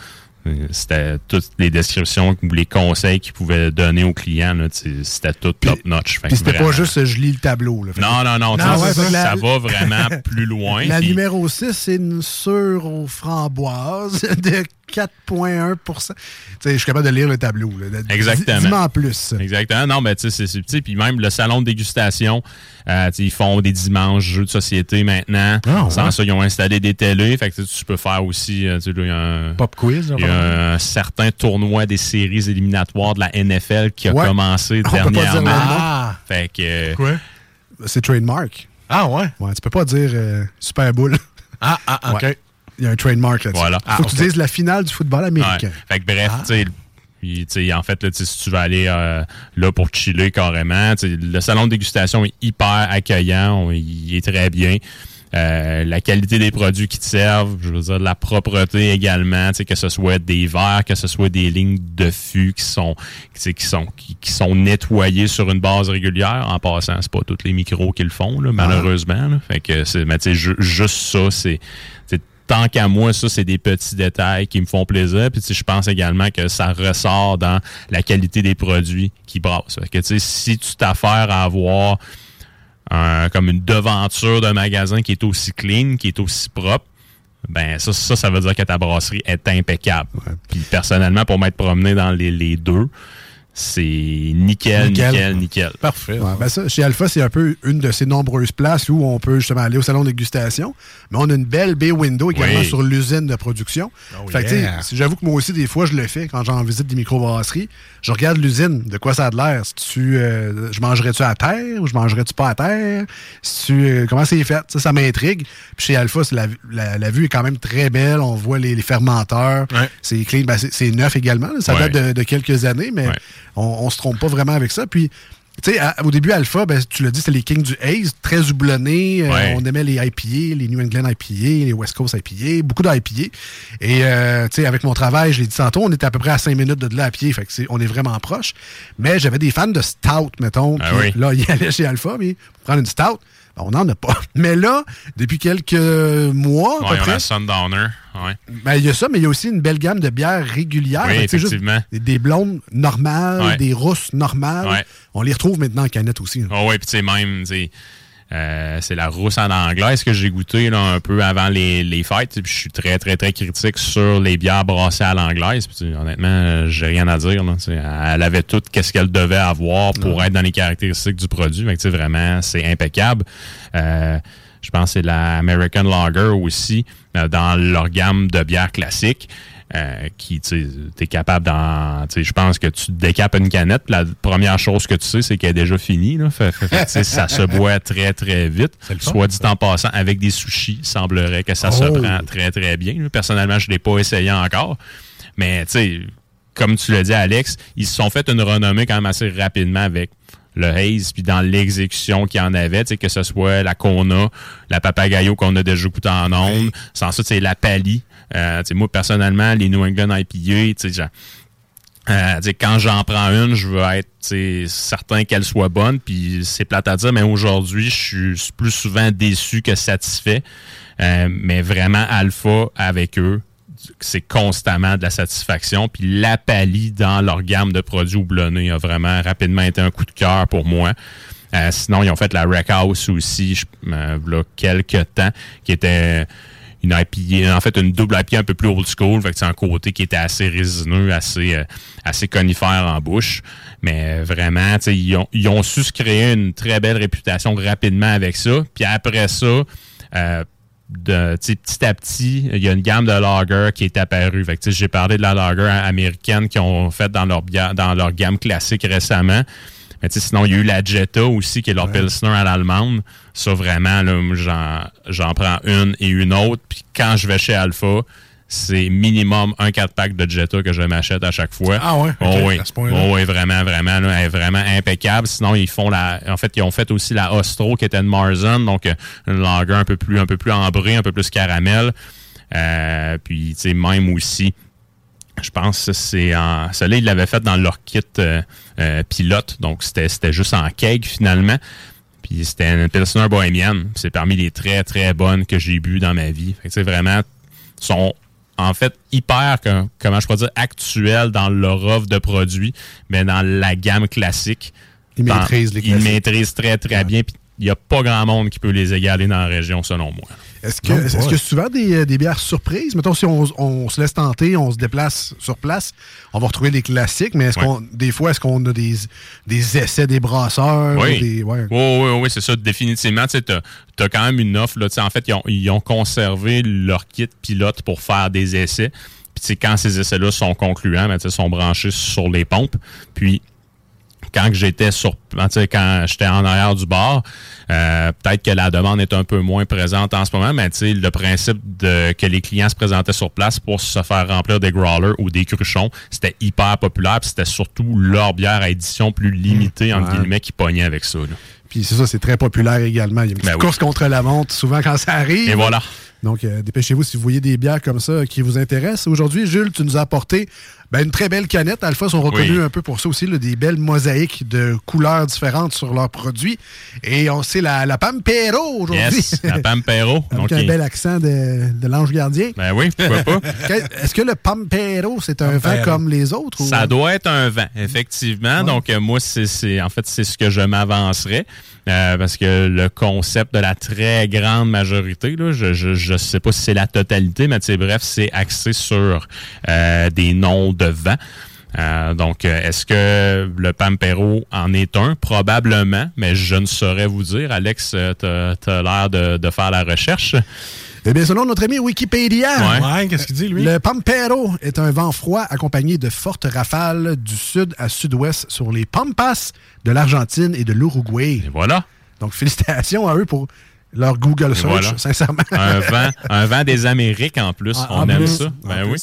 Euh, C'était toutes les descriptions ou les conseils qu'il pouvait donner aux clients. C'était tout top-notch. C'était pas juste je lis le tableau. Là. Non, non, non. ouais, ça, la- va vraiment plus loin. La numéro 6, c'est une sûre aux framboises de 4,1 Tu sais, Je suis capable de lire le tableau. Là. Exactement. Dis-moi en plus. Exactement. Non, mais tu sais, c'est subtil. Puis même le salon de dégustation, euh, tu sais, ils font des dimanches jeux de société maintenant. Ah, ouais. Sans ça, ils ont installé des télés. Fait que tu peux faire aussi, euh, tu sais, là, il y a un, Pop quiz. il y a un certain tournoi des séries éliminatoires de la NFL qui a Ouais. commencé On peut pas dire le dernièrement. Ah. Fait que. euh, Quoi? C'est trademark. Ah, ouais. Ouais, tu peux pas dire euh, Super Bowl. Ah, ah, OK. Ouais. Il y a un trademark là-dessus. Voilà. Faut Ah, que ok. tu dises la finale du football américain. Ouais. Fait que bref, tu sais, Puis, tu sais, en fait, là, si tu veux aller euh, là pour chiller carrément, le salon de dégustation est hyper accueillant, il est très bien. Euh, la qualité des produits qui te servent, je veux dire, la propreté également, que ce soit des verres, que ce soit des lignes de fût qui sont, qui sont, qui, qui sont nettoyées sur une base régulière. En passant, c'est pas tous les micros qui le font, là, malheureusement. là. Fait que c'est, mais tu sais, ju- juste ça, c'est, tant qu'à moi, ça, c'est des petits détails qui me font plaisir. Puis, tu sais, je pense également que ça ressort dans la qualité des produits qui brassent. Fait que, tu sais, si tu t'affaires à avoir un- comme une devanture d'un magasin qui est aussi clean, qui est aussi propre, ben ça, ça, ça veut dire que ta brasserie est impeccable. Puis personnellement, pour m'être promené dans les, les deux, c'est nickel, nickel, nickel. Parfait. ben ça, chez Alpha, c'est un peu une de ces nombreuses places où on peut justement aller au salon de dégustation. Mais on a une belle bay window également Oui. sur l'usine de production. Oh fait yeah. j'avoue que moi aussi, des fois, je le fais quand j'en visite des microbrasseries. Je regarde l'usine, de quoi ça a de l'air. Si tu, euh, je mangerais-tu à terre ou je mangerais-tu pas à terre? Si tu, euh, comment c'est fait? Ça, ça m'intrigue. Puis chez Alpha, la, la- la vue est quand même très belle. On voit les, les fermenteurs. C'est clean. Ben, c'est- c'est neuf également. là. Ça Ouais. date de, de quelques années, mais on, on se trompe pas vraiment avec ça. Puis, tu sais, au début, Alpha, ben, tu l'as dit, c'était les Kings du Haze, très houblonnés. Euh, on aimait les IPA, les New England IPA, les West Coast IPA, beaucoup d'IPA. Et, euh, tu sais, avec mon travail, je l'ai dit tantôt, on était à peu près à 5 minutes de là à pied. Fait que c'est- on est vraiment proche. Mais j'avais des fans de Stout, mettons. Ah oui. Là, ils allaient chez Alpha, mais pour prendre une Stout, on n'en a pas. Mais là, depuis quelques mois, à Ouais, peu on près, a Sundowner. Ouais. ben, il y a ça, mais il y a aussi une belle gamme de bières régulières. Oui, juste effectivement. des, des blondes normales, Ouais. des rousses normales. Ouais. On les retrouve maintenant en canette aussi. là. Oh ouais, puis tu sais, même, euh, c'est la rousse en anglaise que j'ai goûté là, un peu avant les, les fêtes? Puis je suis très, très, très critique sur les bières brassées à l'anglaise. Puis honnêtement, euh, j'ai rien à dire. Là, elle avait tout qu'est-ce qu'elle devait avoir pour être dans les caractéristiques du produit. Sais, vraiment, c'est impeccable. Euh, je pense que c'est la American Lager aussi, euh, dans leur gamme de bières classiques. Euh, qui, tu es capable d'en. tu sais, Je pense que tu décapes une canette, la première chose que tu sais, c'est qu'elle est déjà finie. Là. Fait- fait- ça se boit très, très vite. fun, Soit dit en passant, avec des sushis, il semblerait que ça se Oh. prend très, très bien. là. Personnellement, je ne l'ai pas essayé encore. Mais, tu sais, comme tu l'as dit, Alex, ils se sont fait une renommée quand même assez rapidement avec le haze, puis dans l'exécution qu'il y en avait, que ce soit la Kona, la Papagayo qu'on a déjà goûté en ondes, sans ça, c'est la Pali. Euh, moi, personnellement, les New England IPA, tu euh, quand j'en prends une, je veux être certain qu'elle soit bonne. Puis c'est plate à dire, mais aujourd'hui, je suis plus souvent déçu que satisfait. Euh, mais vraiment, Alpha, avec eux, c'est constamment de la satisfaction. Puis la Pali dans leur gamme de produits houblonnés a vraiment rapidement été un coup de cœur pour moi. Euh, sinon, ils ont fait la Wreck House aussi, je, euh, là, quelques temps, qui était une IPA, en fait, une double IPA un peu plus old school. Fait que c'est un côté qui était assez résineux, assez, euh, assez conifère en bouche. Mais vraiment, ils ont, ils ont su se créer une très belle réputation rapidement avec ça. Puis après ça, euh, de, petit à petit, il y a une gamme de lager qui est apparue. Fait que, j'ai parlé de la lager américaine qu'ils ont fait dans leur, dans leur gamme classique récemment. Mais tu sais, sinon, il y a eu la Jetta aussi, qui est leur Pilsner à l'allemande. Ça, vraiment, j'en, prends une et une autre. Puis quand je vais chez Alpha, c'est minimum un 4-pack de Jetta que je m'achète à chaque fois. Ah ouais? Oh Ok, oui. à ce point-là. Oh oui, vraiment, vraiment. Là, elle est vraiment impeccable. Sinon, ils font la. En fait, ils ont fait aussi la Ostro qui était de Marzen, donc euh, une lager un peu plus, un peu plus ambrée, un peu plus caramel. Euh, puis, tu sais, même aussi. Je pense que c'est en. Celle-là, ils l'avaient fait dans leur kit euh, euh, pilote. Donc, c'était c'était juste en keg finalement. Puis c'était une Pilsner bohémienne. C'est parmi les très, très bonnes que j'ai bu dans ma vie. Fait que, vraiment, sont en fait hyper, que- comment je pourrais dire, actuels dans leur offre de produits, mais dans la gamme classique. Ils Dans- maîtrisent les Ils classiques. maîtrisent très, très bien. Puis il n'y a pas grand monde qui peut les égaler dans la région, selon moi. Est-ce que, est-ce que souvent des, euh, des bières surprises? Mettons, si on, on se laisse tenter, on se déplace sur place, on va retrouver les classiques, mais est-ce Ouais. qu'on, des fois, est-ce qu'on a des, des essais des brasseurs? Oui. Des, ouais. Oui, oui, oui, c'est ça, définitivement. Tu as, quand même une offre. Là, en fait, ils ont, ils ont conservé leur kit pilote pour faire des essais. Puis quand ces essais-là sont concluants, ben, sais, sont branchés sur les pompes. Puis quand j'étais sur, quand j'étais en arrière du bar, euh, peut-être que la demande est un peu moins présente en ce moment, mais le principe de que les clients se présentaient sur place pour se faire remplir des growlers ou des cruchons, c'était hyper populaire, c'était surtout leur bière à édition plus limitée, entre Ouais. guillemets, qui pognait avec ça. là. Puis c'est ça, c'est très populaire également. Il y a une petite Ben oui. course contre la montre souvent quand ça arrive. Et voilà. Donc, euh, dépêchez-vous si vous voyez des bières comme ça qui vous intéressent. Aujourd'hui, Jules, tu nous as apporté ben, une très belle canette. Alpha sont reconnus Oui. un peu pour ça aussi, là, des belles mosaïques de couleurs différentes sur leurs produits. Et on sait la, la Pampero aujourd'hui. Yes, la Pampero. Avec Donc, un bel accent de, de l'ange gardien. Ben oui, pourquoi pas. Est-ce que le Pampero, c'est un vin Pampero. comme les autres? ou- Ça doit être un vent, effectivement. Donc, euh, moi, c'est, en fait, c'est ce que je m'avancerais. euh, parce que le concept de la très grande majorité, là, je, je, je sais pas si c'est la totalité, mais bref, c'est axé sur euh, des noms de vent. Euh, donc, euh, est-ce que le Pampero en est un? Probablement, mais je ne saurais vous dire. Alex, euh, t'as, t'as l'air de, de faire la recherche. Eh bien, selon notre ami Wikipédia, Ouais. Ouais, qu'est-ce qu'il dit, lui? le Pampero est un vent froid accompagné de fortes rafales du sud à sud-ouest sur les Pampas de l'Argentine et de l'Uruguay. Voilà. Donc, félicitations à eux pour leur Google search, voilà. sincèrement. Un vent, un vent des Amériques en plus. Ah, On en aime plus, ça. en Ben oui.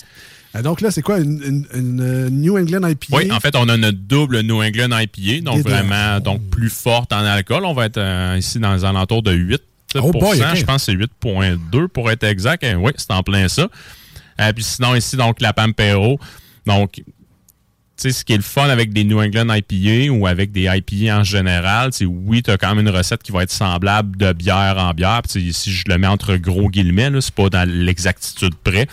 Donc là, c'est quoi, une, une- une, euh, New England IPA? Oui, en fait, on a notre double New England IPA, donc Des deux. vraiment donc plus forte en alcool. On va être euh, ici dans les alentours de 8 Oh boy. Je pense que c'est 8,2 pour être exact. Et oui, c'est en plein ça. Euh, puis sinon, ici, donc la Pampero. Donc, tu sais, ce qui est le fun avec des New England IPA ou avec des IPA en général, c'est oui, tu as quand même une recette qui va être semblable de bière en bière. Ici, je le mets entre gros guillemets, c'est pas dans l'exactitude près.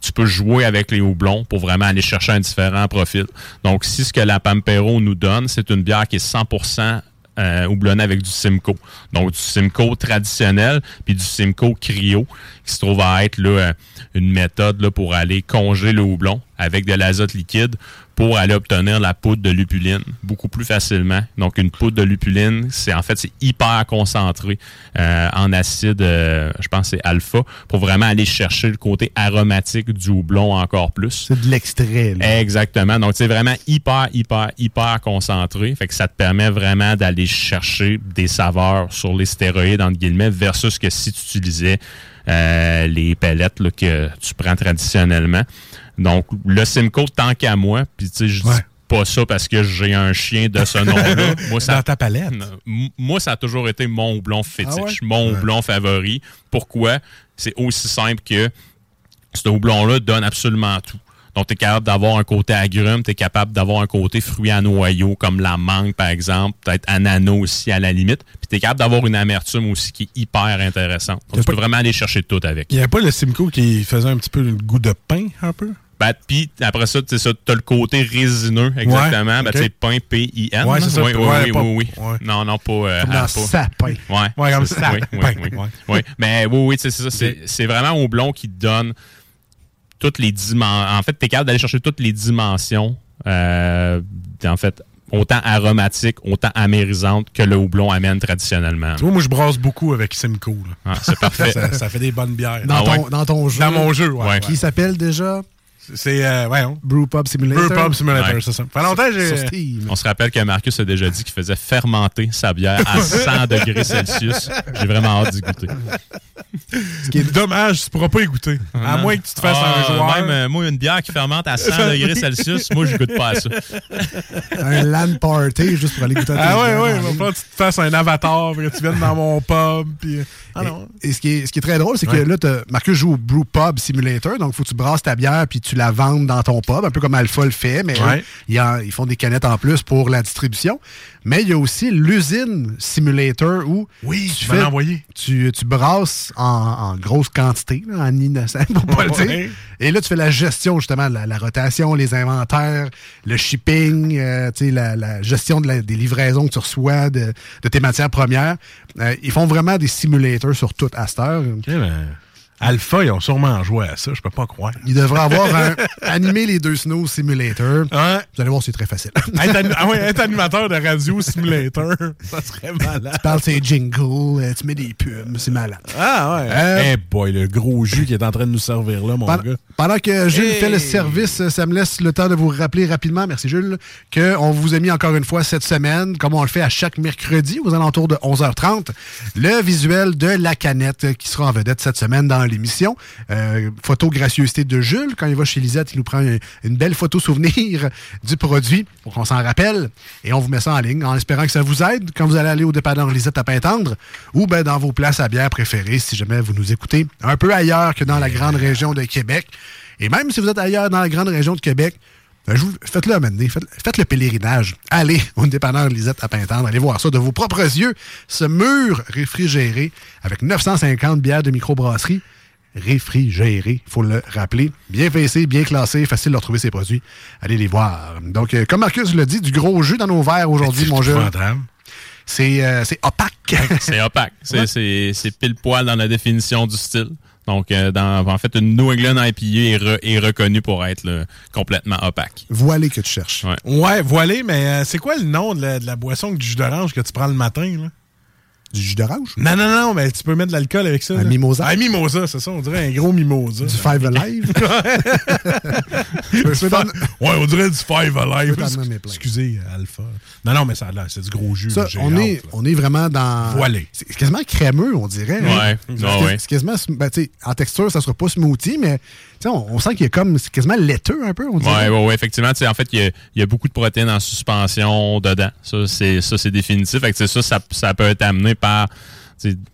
Tu peux jouer avec les houblons pour vraiment aller chercher un différent profil. Donc, si ce que la Pampero nous donne, c'est une bière qui est 100% euh, houblonné avec du Simcoe. Donc, du Simcoe traditionnel, puis du Simcoe cryo, qui se trouve à être là, euh, une méthode là, pour aller congeler le houblon avec de l'azote liquide pour aller obtenir la poudre de lupuline beaucoup plus facilement. Donc, une poudre de lupuline, c'est en fait, c'est hyper concentré euh, en acide, euh, je pense c'est alpha, pour vraiment aller chercher le côté aromatique du houblon encore plus. C'est de l'extrait. Exactement. Donc, c'est vraiment hyper, hyper, hyper concentré. Fait que ça te permet vraiment d'aller chercher des saveurs sur les stéroïdes, entre guillemets, versus que si tu utilisais euh, les pellettes là, que tu prends traditionnellement. Donc, le Simcoe, tant qu'à moi, puis tu sais, je dis pas ça parce que j'ai un chien de ce nom-là. Moi, ça, Dans ta palette. Moi, ça a toujours été mon houblon fétiche, Ah ouais? mon houblon favori. Pourquoi? C'est aussi simple que ce houblon-là donne absolument tout. Donc, tu es capable d'avoir un côté agrume, tu es capable d'avoir un côté fruit à noyau, comme la mangue, par exemple, peut-être ananas aussi à la limite. Puis tu es capable d'avoir une amertume aussi qui est hyper intéressante. Donc, tu peux vraiment aller chercher tout avec. Il n'y avait pas le Simcoe qui faisait un petit peu le goût de pain, un peu? Ben, puis après ça, tu as le côté résineux, exactement. Ouais, Ben, sais, pain, P-I-N. Ouais, c'est ça. Oui, oui, oui, pas- oui, oui. ouais. Non, non, pas... euh, Comme ah, dans pas- sapin. Ouais, comme c'est ça. Oui, oui, Pain, oui. ouais. Oui, Mais oui, oui, c'est ça. C'est c'est vraiment au blond qui te donne toutes les dimensions. En fait, tu es capable d'aller chercher toutes les dimensions, euh, en fait, autant aromatiques, autant amérisantes que le houblon amène traditionnellement. Tu vois, moi, je brasse beaucoup avec Simcoe. là. Ah, c'est parfait. ça, ça fait des bonnes bières. Dans, Ah ton, ouais? dans ton jeu. Dans mon jeu, ouais. ouais. Qui s'appelle déjà? C'est, euh, ouais, on. Brewpub Simulator. Brewpub Simulator, Ouais. c'est ça. Ça fait longtemps j'ai. Steam. On se rappelle que Marcus a déjà dit qu'il faisait fermenter sa bière à 100 degrés Celsius. J'ai vraiment hâte d'y goûter. Ce qui est dommage, tu pourras pas y goûter. À Non. moins que tu te fasses Ah, un joueur. Même, euh, moi, une bière qui fermente à 100 degrés Celsius, moi, je goûte pas à ça. un LAN party juste pour aller goûter à Ah ouais, ouais, il falloir que tu te fasses un avatar, que tu viennes dans mon pub, puis... Ah non. Et, et ce, qui est, ce qui est très drôle, c'est Ouais. que là, Marcus joue au Brew Pub Simulator, donc il faut que tu brasses ta bière puis tu la vendes dans ton pub, un peu comme Alpha le fait, mais Ouais. eux, ils, en- ils font des canettes en plus pour la distribution. Mais il y a aussi l'usine Simulator où Oui, tu envoyé. tu, tu brasses en, en grosse quantité, là, en innocent, pour pas le dire. Et là, tu fais la gestion, justement, de la, la rotation, les inventaires, le shipping, euh, la, la gestion de la- des livraisons que tu reçois de, de tes matières premières. Euh, ils font vraiment des simulators sur toute à cette heure. Ben, Alpha, ils ont sûrement joué à ça, je peux pas croire. Il devrait avoir un, animé les deux Snow Simulator. Vous allez voir, c'est très facile. être, ah ouais, être animateur de radio simulator, ça serait malade. tu parles tes jingles, euh, tu mets des pubs, c'est malade. Ah ouais. Euh, Eh boy, le gros jus qui est en train de nous servir là, mon Pendant, gars. pendant que Jules Hey! fait le service, euh, ça me laisse le temps de vous rappeler rapidement, merci Jules, qu'on vous a mis encore une fois cette semaine, comme on le fait à chaque mercredi aux alentours de 11h30, le visuel de la canette qui sera en vedette cette semaine dans l'émission. Euh, photo gracieuseté de Jules. Quand il va chez Lisette, il nous prend une, une belle photo souvenir du produit pour qu'on s'en rappelle et on vous met ça en ligne en espérant que ça vous aide quand vous allez aller au dépanneur Lisette à Pintendre ou ben, dans vos places à bière préférées si jamais vous nous écoutez un peu ailleurs que dans la grande région de Québec. Et même si vous êtes ailleurs dans la grande région de Québec, ben, faites-le à mener, faites, faites le pèlerinage. Allez au dépanneur Lisette à Pintendre, allez voir ça de vos propres yeux, ce mur réfrigéré avec 950 bières de microbrasserie réfrigéré, il faut le rappeler. Bien fessé, bien classé, facile de retrouver ces produits. Allez les voir. Donc, euh, comme Marcus l'a dit, du gros jus dans nos verres aujourd'hui, mon jeu. C'est euh, c'est opaque. C'est opaque. C'est- C'est c'est pile poil dans la définition du style. Donc, euh, dans, en fait, une New England IPA est, re- est reconnue pour être là, complètement opaque. Voilé que tu cherches. Ouais. Ouais, voilé, mais euh, c'est quoi le nom de la, de la boisson du jus d'orange que tu prends le matin, là? Du jus d'orange? Non, non, non, mais tu peux mettre de l'alcool avec ça. Un là. mimosa? Un mimosa, c'est ça, on dirait un gros mimosa. Du Five Alive? Peux t'en- ouais, on dirait du Five Alive. Excusez, Alpha. Non, non, mais ça c'est du gros jus. Ça, on, hâte, est, là. on est vraiment dans. Voilé. C'est quasiment crémeux, on dirait. hein. Ouais. C'est Ah ouais. c'est quasiment. ben, tu sais, en texture, ça sera pas smoothie, mais tu sais, on, on sent qu'il y a comme. C'est quasiment laiteux un peu, on Oui, dirait. ouais, ouais, effectivement. tu sais, En fait, il y, a- il y a beaucoup de protéines en suspension dedans. Ça, c'est ça, c'est définitif. Fait que, tu sais, ça, ça, ça peut être amené par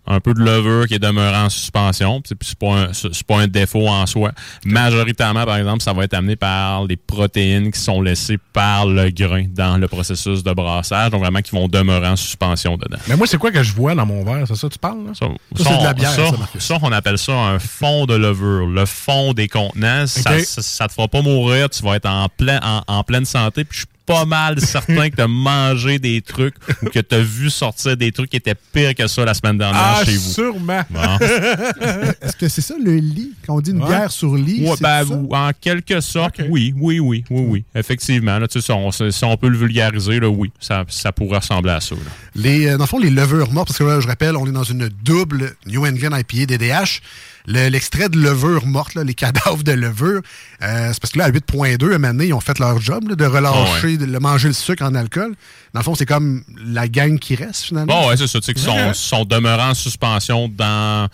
un peu de levure qui est demeuré en suspension. C'est pas, un- pas un défaut en soi. Majoritairement, par exemple, ça va être amené par les protéines qui sont laissées par le grain dans le processus de brassage. Donc, vraiment, qui vont demeurer en suspension dedans. Mais moi, c'est quoi que je vois dans mon verre? C'est ça que tu parles, là? Ça, Ça, c'est de la bière, ça, on appelle ça un fond de levure. Le fond des contenants, ça, ça te fera pas mourir. Tu vas être en, plein, en, en pleine santé. Puis je suis pas mal certain que tu as mangé des trucs ou que tu as vu sortir des trucs qui étaient pires que ça la semaine dernière Ah, chez vous. sûrement. Bon. Est-ce que c'est ça le lit? Quand on dit une Ouais. bière sur lit? Ouais, c'est ben, ça? en quelque sorte, oui, oui, oui, oui, oui. Effectivement, là, tu sais, si on, si on peut le vulgariser, là, oui, ça, ça pourrait ressembler à ça. là. Les, euh, dans le fond, les levures mortes, parce que là, je rappelle, on est dans une double New England IPA DDH. Le- L'extrait de levure morte, là, les cadavres de levure, euh, c'est parce que là, à 8.2, à un moment donné, ils ont fait leur job là, de relâcher, de le manger le sucre en alcool. Dans le fond, c'est comme la gang qui reste, finalement. Bon, ouais, c'est ça. Tu sais, qu'ils sont, sont demeurés en suspension dans,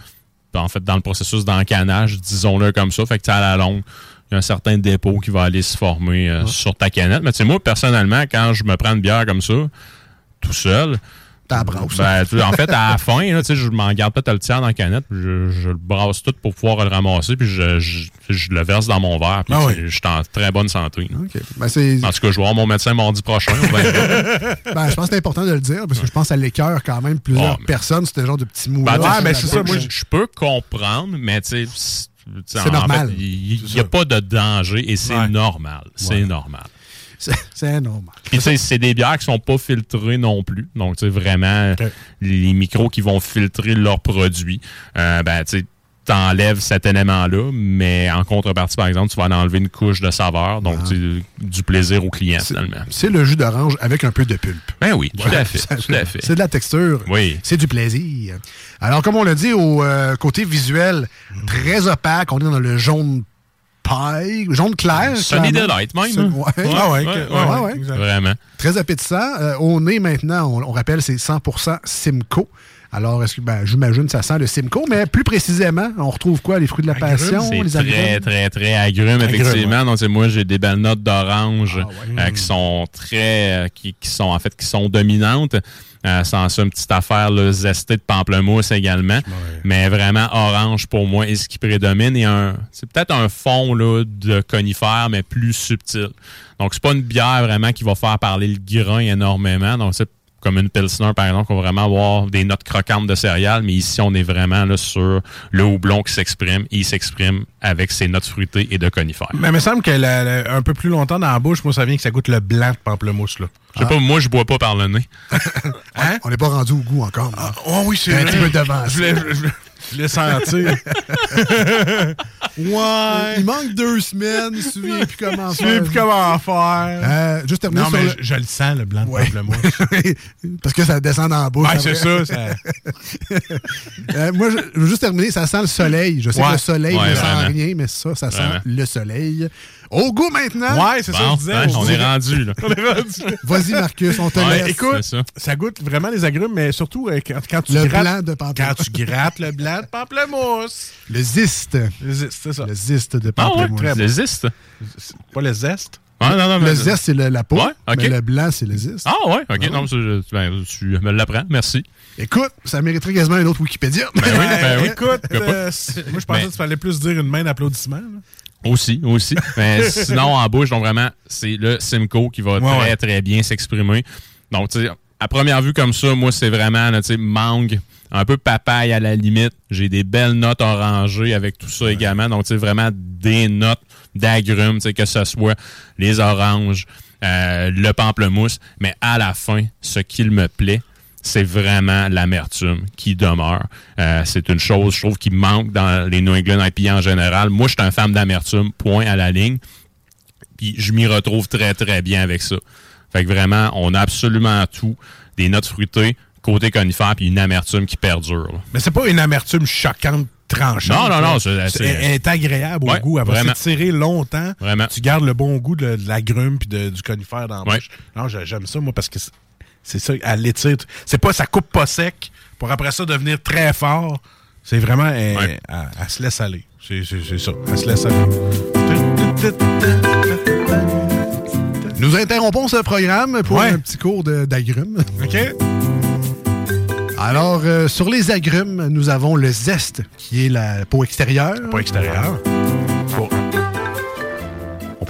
en fait, dans le processus d'encanage, disons-le comme ça. Fait que, à la longue, il y a un certain dépôt qui va aller se former euh, sur ta canette. Mais, tu sais, moi, personnellement, quand je me prends une bière comme ça, tout seul, T'as brasse. ben, tu- en fait, à la fin, là, je m'en garde peut-être le tiers dans la canette, puis je, je le brasse tout pour pouvoir le ramasser, puis je, je, je le verse dans mon verre, puis Ah oui. je suis en très bonne santé. Ben, En tout cas, je vais voir mon médecin mardi prochain. ben, je pense que c'est important de le dire, parce que je pense à l'écœur quand même plusieurs Oh, mais- personnes, c'était genre de petits mots. Ben, c'est ça, moi, je, peux comprendre, mais tu sais, c'est- normal. Il n'y a pas de danger et c'est Ouais. normal. C'est Ouais. normal. C'est- normal. Puis c'est des bières qui sont pas filtrées non plus. Donc, tu sais, vraiment, les micros qui vont filtrer leurs produits, euh, ben, tu sais, t'enlèves cet élément-là, mais en contrepartie, par exemple, tu vas en enlever une couche de saveur, donc tu sais, du plaisir au client, finalement. C'est le jus d'orange avec un peu de pulpe. Ben oui, tout à fait. C'est de la texture. Oui. C'est du plaisir. Alors, comme on l'a dit, au euh, côté visuel, très opaque, on est dans le jaune paille, jaune clair. Sunny. Delight, même. Sun- ouais. Ouais, Ouais, que- ouais, ouais, ouais. exact. Vraiment. Très appétissant. Euh, au nez, maintenant, on, on rappelle, c'est 100% Simcoe. Alors, est-ce que, ben, j'imagine que ça sent le Simcoe, mais plus précisément, on retrouve quoi? Les fruits de la Agrumes, passion, les très, agrumes? très, très agrume, Agrumes, effectivement. Donc, c'est moi, j'ai des belles notes d'orange Ah ouais. euh, qui sont très, euh, qui, qui sont, en fait, qui sont dominantes. Euh, sans ça, une petite affaire, là, zestée de pamplemousse également. Mais vraiment, orange, pour moi, est ce qui prédomine. Et un, c'est peut-être un fond, là, de conifère, mais plus subtil. Donc, c'est pas une bière vraiment qui va faire parler le grain énormément. Donc, c'est comme une Pilsner, par exemple, qu'on va vraiment avoir des notes croquantes de céréales, mais ici, on est vraiment là, sur le houblon qui s'exprime, et il s'exprime avec ses notes fruitées et de conifères. Mais il me semble que la- la- un peu plus longtemps dans la bouche, moi, ça vient que ça goûte le blanc de pamplemousse, là. Je sais pas, moi, je bois pas par le nez. Hein? On n'est pas rendu au goût encore. Oh oui, c'est Un petit peu d'avance. Je voulais- je Je ouais. Il manque deux semaines, je souviens plus comment Je faire. sais plus comment faire. Euh, juste terminer non, sur mais le- je, je le sens, le blanc de Ouais. Parce que ça descend dans la bouche. Ouais, c'est ça, ça- Euh, moi, je, je veux juste terminer. Ça sent le soleil. Je sais Ouais. que le soleil ne sent rien, mais ça, ça sent le soleil. Au goût maintenant. Ouais, c'est ça que je disais. hein, on est rendu, là. On est rendu. Vas-y, Marcus, on te Ouais, laisse. Écoute, ça. ça. goûte vraiment les agrumes, mais surtout euh, quand, quand tu Le grattes, blanc de pamplemousse. Quand tu grattes le blanc de pamplemousse. Le ziste. Le zeste, c'est ça. Le ziste de Ah ouais, pamplemousse. le zeste. C'est Pas le zeste. Ah, non, non, mais- le zeste, c'est le- la peau. Ouais. Mais le blanc, c'est le ziste. Ah ouais, ok. Non, ça, je- ben, tu me l'apprends, merci. Écoute, ça mériterait quasiment un autre Wikipédia. Ben oui, ben oui. Écoute, euh, moi je pensais Mais- qu'il fallait plus dire une main d'applaudissement. Aussi, aussi. Mais sinon, en bouche, donc vraiment, c'est le Simcoe qui va très, ouais. très bien s'exprimer. Donc, tu sais, à première vue comme ça, moi, c'est vraiment, tu sais, mangue, un peu papaye à la limite. J'ai des belles notes orangées avec tout ça également. Donc, tu sais, vraiment des notes d'agrumes, tu sais, que ce soit les oranges, euh, le pamplemousse. Mais à la fin, ce qu'il me plaît, c'est vraiment l'amertume qui demeure. Euh, c'est une chose, je trouve, qui manque dans les New England IPA en général. Moi, je suis un fan d'amertume, point à la ligne. Puis je m'y retrouve très, très bien avec ça. Fait que vraiment, on a absolument tout. Des notes fruitées, côté conifère, puis une amertume qui perdure. là. Mais c'est pas une amertume choquante, tranchante. Non, non, non, c'est- elle est agréable au Ouais, goût. Elle va vraiment. s'étirer longtemps. Vraiment. Tu gardes le bon goût de, de l'agrume puis de- du conifère dans la Ouais. Non, j'ai- j'aime ça, moi, parce que c'est- ça, elle l'étire. C'est pas, ça coupe pas sec pour après ça devenir très fort. C'est vraiment, elle, Ouais. elle- elle se laisse aller. C'est ça. Elle se laisse aller. Nous interrompons ce programme pour Ouais. un petit cours d'agrumes. OK? Alors, euh, sur les agrumes, nous avons le zeste, qui est la peau extérieure. Pas extérieur. Bon.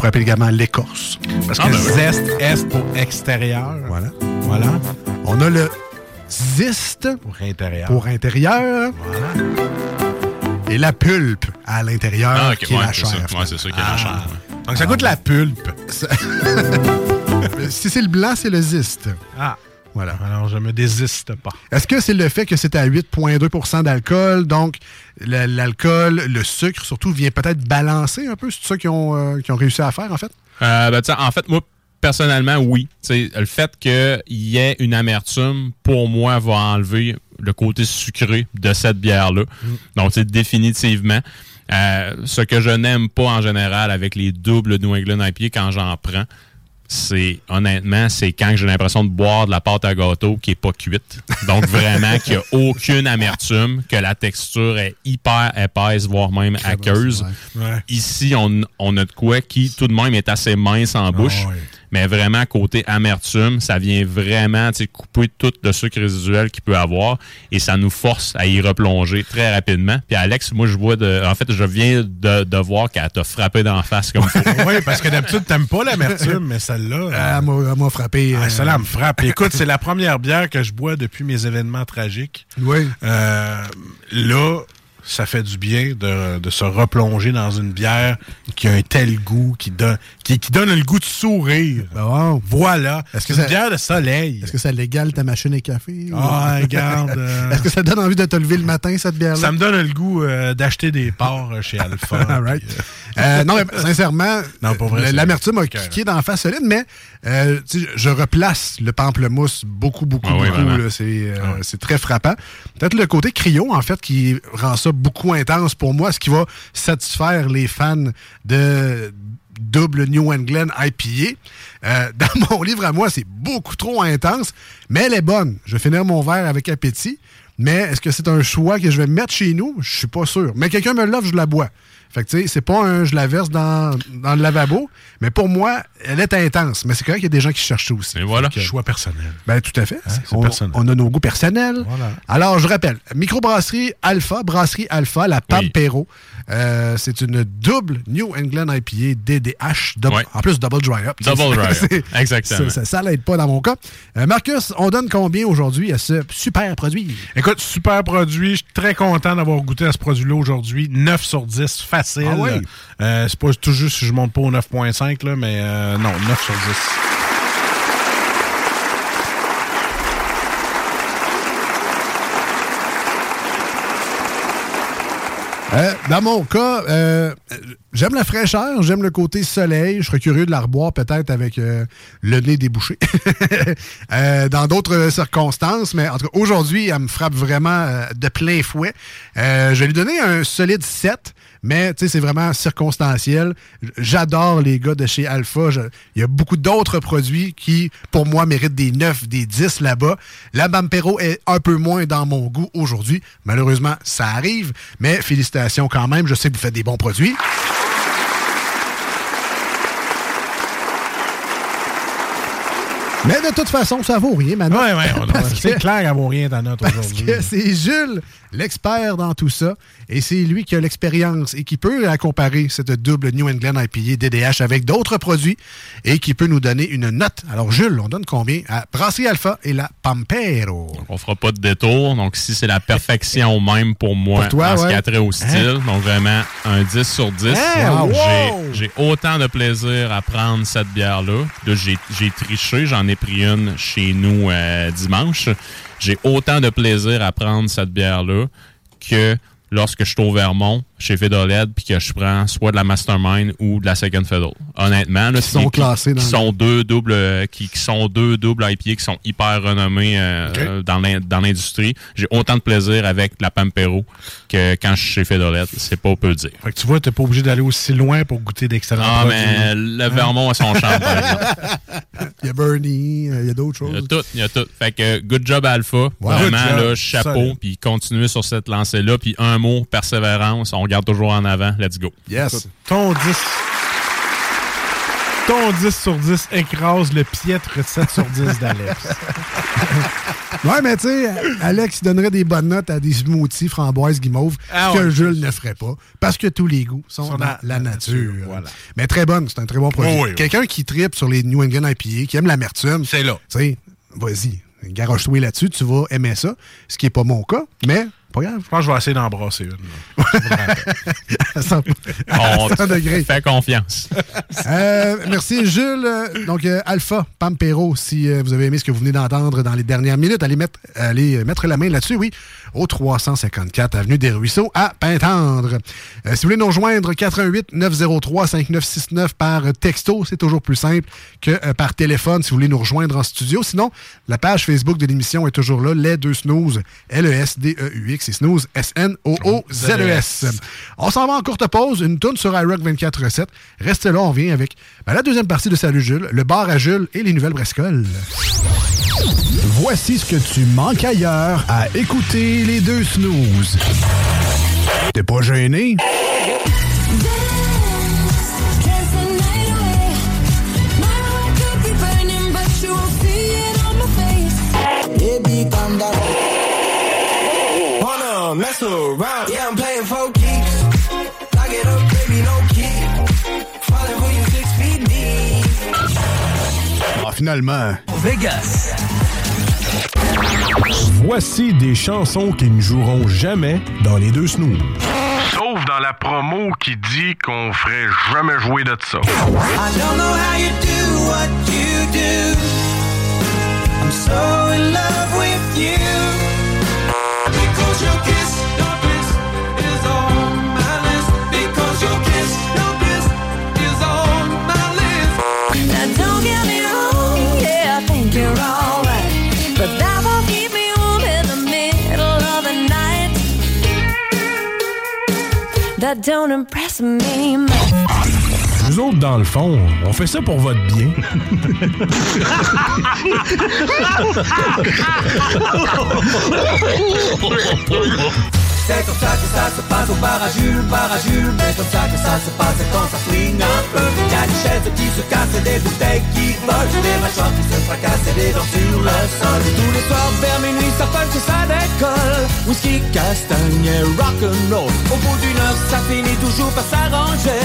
On pourrait appeler également l'écorce. Parce Ah, que ben oui. zeste, est pour extérieur. Voilà. Voilà. On a le ziste Pour intérieur. pour intérieur. Voilà. Et la pulpe à l'intérieur, Ah, qui est ouais, la chair. Ouais, c'est ça qui est la chair. Donc, ça goûte la pulpe. si c'est le blanc, c'est le ziste. Ah. Voilà. Alors, je me désiste pas. Est-ce que c'est le fait que c'est à 8,2% d'alcool? Donc, l'alcool, le sucre, surtout, vient peut-être balancer un peu? C'est ça qu'ils ont, euh, ont réussi à faire, en fait? Euh, ben, en fait, moi, personnellement, oui. Le fait qu'il y ait une amertume, pour moi, va enlever le côté sucré de cette bière-là. Donc, c'est définitivement. Euh, ce que je n'aime pas en général avec les doubles New England IPA quand j'en prends, c'est honnêtement, c'est quand j'ai l'impression de boire de la pâte à gâteau qui est pas cuite. Donc vraiment qu'il n'y a aucune amertume, que la texture est hyper épaisse, voire même aqueuse. Ouais. Ici, on, on a de quoi qui tout de même est assez mince en bouche. ouais. Mais vraiment, côté amertume, ça vient vraiment tu sais, couper tout le sucre résiduel qu'il peut avoir et ça nous force à y replonger très rapidement. Puis Alex, moi, je vois de. En fait, je viens de, de voir qu'elle t'a frappé d'en face comme ça. oui, parce que d'habitude, t'aimes pas l'amertume, mais celle-là. Ah, elle m'a- elle m'a frappé. Ah, euh, celle-là elle me frappe. Écoute, c'est la première bière que je bois depuis mes événements tragiques. Oui. Euh, là, ça fait du bien de, de se replonger dans une bière qui a un tel goût, qui donne, qui, qui donne le goût de sourire. Bon. Voilà. Est-ce que ça- une bière de soleil. Est-ce que ça légale ta machine à café? Ah, regarde. euh, Est-ce que ça donne envie de te lever le matin, cette bière-là? ça me donne le goût euh, d'acheter des parts euh, chez Alpha. All right. puis, Euh, non, mais sincèrement, Non, pour vrai, le- c'est- l'amertume a kické dans la face solide, mais euh, je replace le pamplemousse beaucoup, beaucoup, Ah oui, beaucoup. C'est euh, c'est très frappant. Peut-être le côté cryo, en fait, qui rend ça beaucoup intense pour moi, ce qui va satisfaire les fans de double New England IPA. Euh, dans mon livre à moi, c'est beaucoup trop intense, mais elle est bonne. Je vais finir mon verre avec appétit. Mais est-ce que c'est un choix que je vais mettre chez nous? Je suis pas sûr. Mais quelqu'un me l'offre, je la bois. Fait que, tu sais, c'est pas un je la verse dans, dans le lavabo, mais pour moi, elle est intense. Mais c'est correct qu'il y a des gens qui cherchent ça aussi. Et voilà. Fait que- Choix personnel. ben, tout à fait. c'est on, personnel. on a nos goûts personnels. Voilà. Alors, je rappelle, microbrasserie Alpha, brasserie Alpha, la Pampero. Euh, c'est une double New England IPA DDH. double-. En plus, double dry up. Double dry up. Exactement. Ça, ça, ça l'aide pas dans mon cas. Euh, Marcus, on donne combien aujourd'hui à ce super produit? Écoute, super produit. Je suis très content d'avoir goûté à ce produit-là aujourd'hui. 9 sur 10, facile. Ah oui? Euh, c'est pas tout juste si je monte pas au 9.5, là, mais euh, non, 9 sur 10. Euh, dans mon cas, euh, j'aime la fraîcheur, j'aime le côté soleil. Je serais curieux de la reboire peut-être avec euh, le nez débouché. Dans d'autres circonstances, mais en tout cas, aujourd'hui, elle me frappe vraiment de plein fouet. Je vais lui donner un solide 7. Mais tu sais, c'est vraiment circonstanciel. J'adore les gars de chez Alpha. Il y a beaucoup d'autres produits qui, pour moi, méritent des 9, des 10 là-bas. La Bampero est un peu moins dans mon goût aujourd'hui. Malheureusement, ça arrive. Mais félicitations quand même. Je sais que vous faites des bons produits. Mais de toute façon, ça vaut rien, maintenant. On- Parce c'est clair qu'elle vaut rien ta note parce aujourd'hui. que c'est Jules, l'expert dans tout ça, et c'est lui qui a l'expérience et qui peut comparer, cette double New England IPA DDH, avec d'autres produits et qui peut nous donner une note. Alors, Jules, on donne combien à Brasserie Alpha et la Pampero? On fera pas de détour. Donc, si c'est la perfection même pour moi Pour toi, en ce ouais. qui a trait au style, donc vraiment un 10 sur 10. Hein? Wow! J'ai- autant de plaisir à prendre cette bière-là. Là, j'ai j'ai triché. J'en ai pris une chez nous euh, dimanche. J'ai autant de plaisir à prendre cette bière-là que lorsque je suis au Vermont, chez Fedoled, puis que je prends soit de la Mastermind ou de la Second Fiddle. Honnêtement, là, Qui sont classés dans qui le- sont deux doubles euh, qui, qui sont deux doubles IPA qui sont hyper renommés euh, dans l'in- dans l'industrie. J'ai autant de plaisir avec la Pampero que quand je suis chez Fedolette. C'est pas peu dire. Fait que tu vois, t'es pas obligé d'aller aussi loin pour goûter d'excellents Ah, mais le Vermont a son charme, par exemple. Il y a Bernie, euh, il y a d'autres Il y a choses. tout, il y a tout. Fait que good job Alpha. Vraiment, job. là, chapeau. Puis continuez sur cette lancée-là. Puis un mot, persévérance. On regarde toujours en avant. Let's go. Yes. Ton 10. Ton 10 sur 10 écrase le piètre 7 sur 10 d'Alex. Ouais, mais tu sais, Alex donnerait des bonnes notes à des smoothies framboises guimauve, Ah ce que ouais. Jules ne ferait pas, parce que tous les goûts sont, Sont dans dans la la nature. nature, voilà. Mais très bonne, c'est un très bon produit. Oh oui, oui. Quelqu'un qui tripe sur les New England IPA, qui aime l'amertume, C'est là. tu sais, vas-y, garoche-toi là-dessus, tu vas aimer ça, ce qui n'est pas mon cas, mais pas grave. Je pense que je vais essayer d'embrasser une. À 100 On à 100 degrés. fait confiance. Euh, merci Jules. Donc euh, Alpha Pampero, si euh, vous avez aimé ce que vous venez d'entendre dans les dernières minutes, allez mettre, allez mettre la main là-dessus, oui, au 354 avenue des Ruisseaux à Pintendre. Euh, si vous voulez nous rejoindre, 88 903 5969 par texto, c'est toujours plus simple que euh, par téléphone si vous voulez nous rejoindre en studio. Sinon, la page Facebook de l'émission est toujours là, les deux snooze, L-E-S-D-E-U-X et snooze, S-N-O-O-Z-E-S. On s'en va en courte pause, une tourne sur iRock 24 recettes. Restez là, on vient avec ben, la deuxième partie de Salut Jules, le bar à Jules et les nouvelles brascoles. Voici ce que tu manques ailleurs à écouter les deux snooze. T'es pas gêné? Ah, finalement. Vegas. Voici des chansons qui ne joueront jamais dans les deux snooze. Sauf dans la promo qui dit qu'on ferait jamais jouer de ça. I don't know how you do what you do. I'm so in love with you. That don't impress me. Nous autres, dans le fond, on fait ça pour votre bien. C'est comme ça que ça se passe au bar à Jules, bar à Jules. C'est comme ça que ça se passe quand ça swing un peu. Y a des chaises qui se cassent et des bouteilles qui volent. Des mâchoires qui se fracassent et des dents sur le sol. Tous les soirs vers minuit, ça punch et ça décolle. Whisky, castagne et rock'n'roll. Au bout d'une heure, ça finit toujours par s'arranger.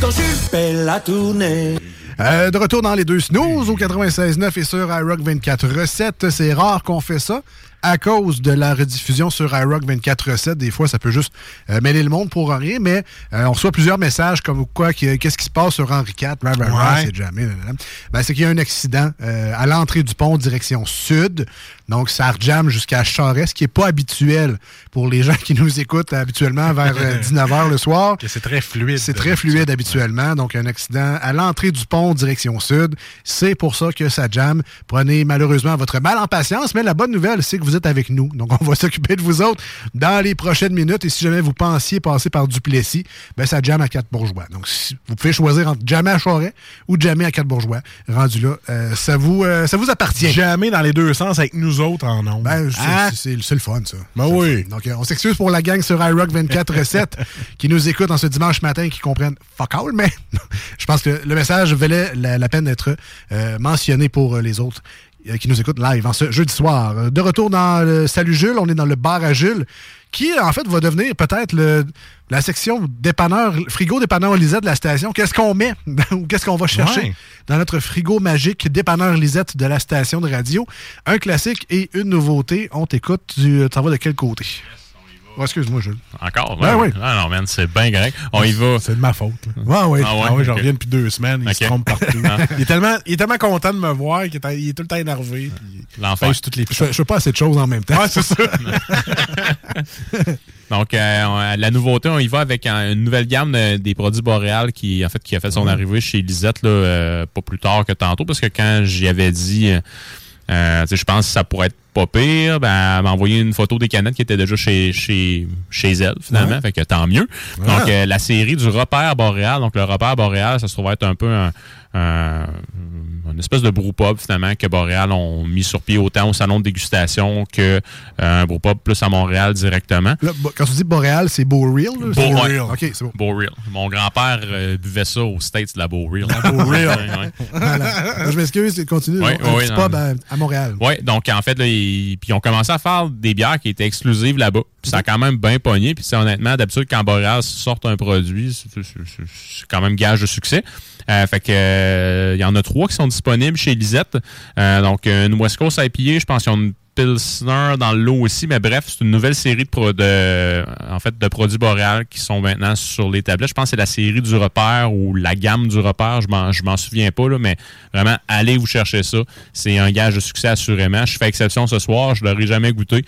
Quand Jules fait la tournée. Euh, de retour dans les deux snooze au 96.9 et sur iRock 24 recettes. C'est rare qu'on fait ça. À cause de la rediffusion sur iRock 24-7. Des fois, ça peut juste euh, mêler le monde pour rien, mais euh, on reçoit plusieurs messages comme quoi, que- qu'est-ce qui se passe sur Henri IV, Ouais. c'est jamais. Ben, c'est qu'il y a un accident euh, à l'entrée du pont direction sud. Donc, ça rejamme jusqu'à Charest, ce qui n'est pas habituel pour les gens qui nous écoutent habituellement vers 19h le soir. C'est très fluide. C'est très fluide habituellement. Donc, un accident à l'entrée du pont direction sud. C'est pour ça que ça jamme. Prenez malheureusement votre mal en patience, mais la bonne nouvelle, c'est que vous êtes avec nous. Donc, on va s'occuper de vous autres dans les prochaines minutes. Et si jamais vous pensiez passer par Duplessis, ben, ça jamme à quatre bourgeois. Donc, si- vous pouvez choisir entre jammer à Charest ou jammer à quatre bourgeois. Rendu là, euh, ça, vous, euh, ça vous appartient. Jamais dans les deux sens avec nous autres en nombre. Ben, c'est c'est le fun, ça. Ben oui. fun. Donc, euh, on s'excuse pour la gang sur iRock 24-7 qui nous écoute en ce dimanche matin et qui comprennent fuck all, mais je pense que le message valait la, la peine d'être mentionné pour les autres qui nous écoutent live en ce jeudi soir. Euh, De retour dans le Salut Jules, on est dans le bar à Jules, qui en fait va devenir peut-être le- la section dépanneur, frigo dépanneur Lisette de la station. Qu'est-ce qu'on met ou qu'est-ce qu'on va chercher Ouais. dans notre frigo magique dépanneur Lisette de la station de radio? Un classique et une nouveauté. On t'écoute. Tu t'en vas de quel côté? Oh, excuse-moi, Jules. Encore? Ben oui. Ah non, man, c'est bien correct. On y va. C'est de ma faute. Ouais, ouais? Ah ouais, Ah oui, je ok. reviens depuis deux semaines, il se trompe partout. Ah. il, est tellement, il est tellement content de me voir qu'il est, il est tout le temps énervé. L'enfer. les Je je fais pas assez de choses en même temps. Ouais, c'est ça. Donc, euh, on- la nouveauté, on y va avec un- une nouvelle gamme de- des produits Boréal qui, en fait, qui a fait son arrivée chez Lisette là, euh, pas plus tard que tantôt, parce que quand j'y avais dit, euh, euh, je pense que ça pourrait être pas pire, ben, elle m'a envoyé une photo des canettes qui étaient déjà chez, chez, chez elle, finalement. Ouais. Fait que tant mieux. Donc, euh, la série du repère Boréal. Donc, le repère Boréal, ça se trouve être un peu un, un- une espèce de brewpub, finalement, que Boréal ont mis sur pied autant au salon de dégustation que euh, plus à Montréal directement. Là, bo- quand tu dis boréal, c'est Boreal? là? C'est- Boreal. OK, c'est bon. Boreal. Mon grand-père euh, buvait ça aux States de la Boreal. La Boreal. Ouais, ouais. Voilà. Je m'excuse, continue. Petit non. pub à, à Montréal. Oui, donc en fait, là, puis ils ont commencé à faire des bières qui étaient exclusives là-bas. Puis ça a quand même bien pogné. Puis c'est honnêtement, d'habitude, quand Boreal sort un produit, c'est- quand même gage de succès. Euh, fait que euh, il y en a trois qui sont disponibles chez Lisette. Euh, donc une West Coast IPA, je pense qu'ils ont une Dans le lot aussi, mais bref, c'est une nouvelle série de, en fait, de produits boréal qui sont maintenant sur les tablettes. Je pense que c'est la série du repère ou la gamme du repère, je m'en, souviens pas, là, mais vraiment, allez vous chercher ça. C'est un gage de succès assurément. Je fais exception ce soir, je l'aurais jamais goûté,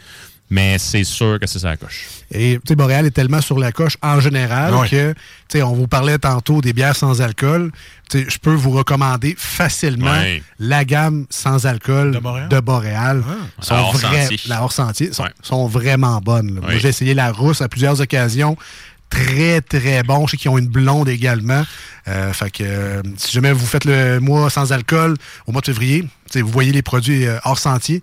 mais c'est sûr que c'est ça la coche. Et tu sais, Boréal est tellement sur la coche en général que, tu sais, on vous parlait tantôt des bières sans alcool. Tu sais, je peux vous recommander facilement la gamme sans alcool de Boréal. Sont La vrais- hors-sentier. la hors-sentier. Sont, sont vraiment bonnes. Moi, j'ai essayé la rousse à plusieurs occasions. Très, très bon. Je sais qu'ils ont une blonde également. Euh, fait que euh, si jamais vous faites le mois sans alcool au mois de février, tu sais, vous voyez les produits euh, hors sentier.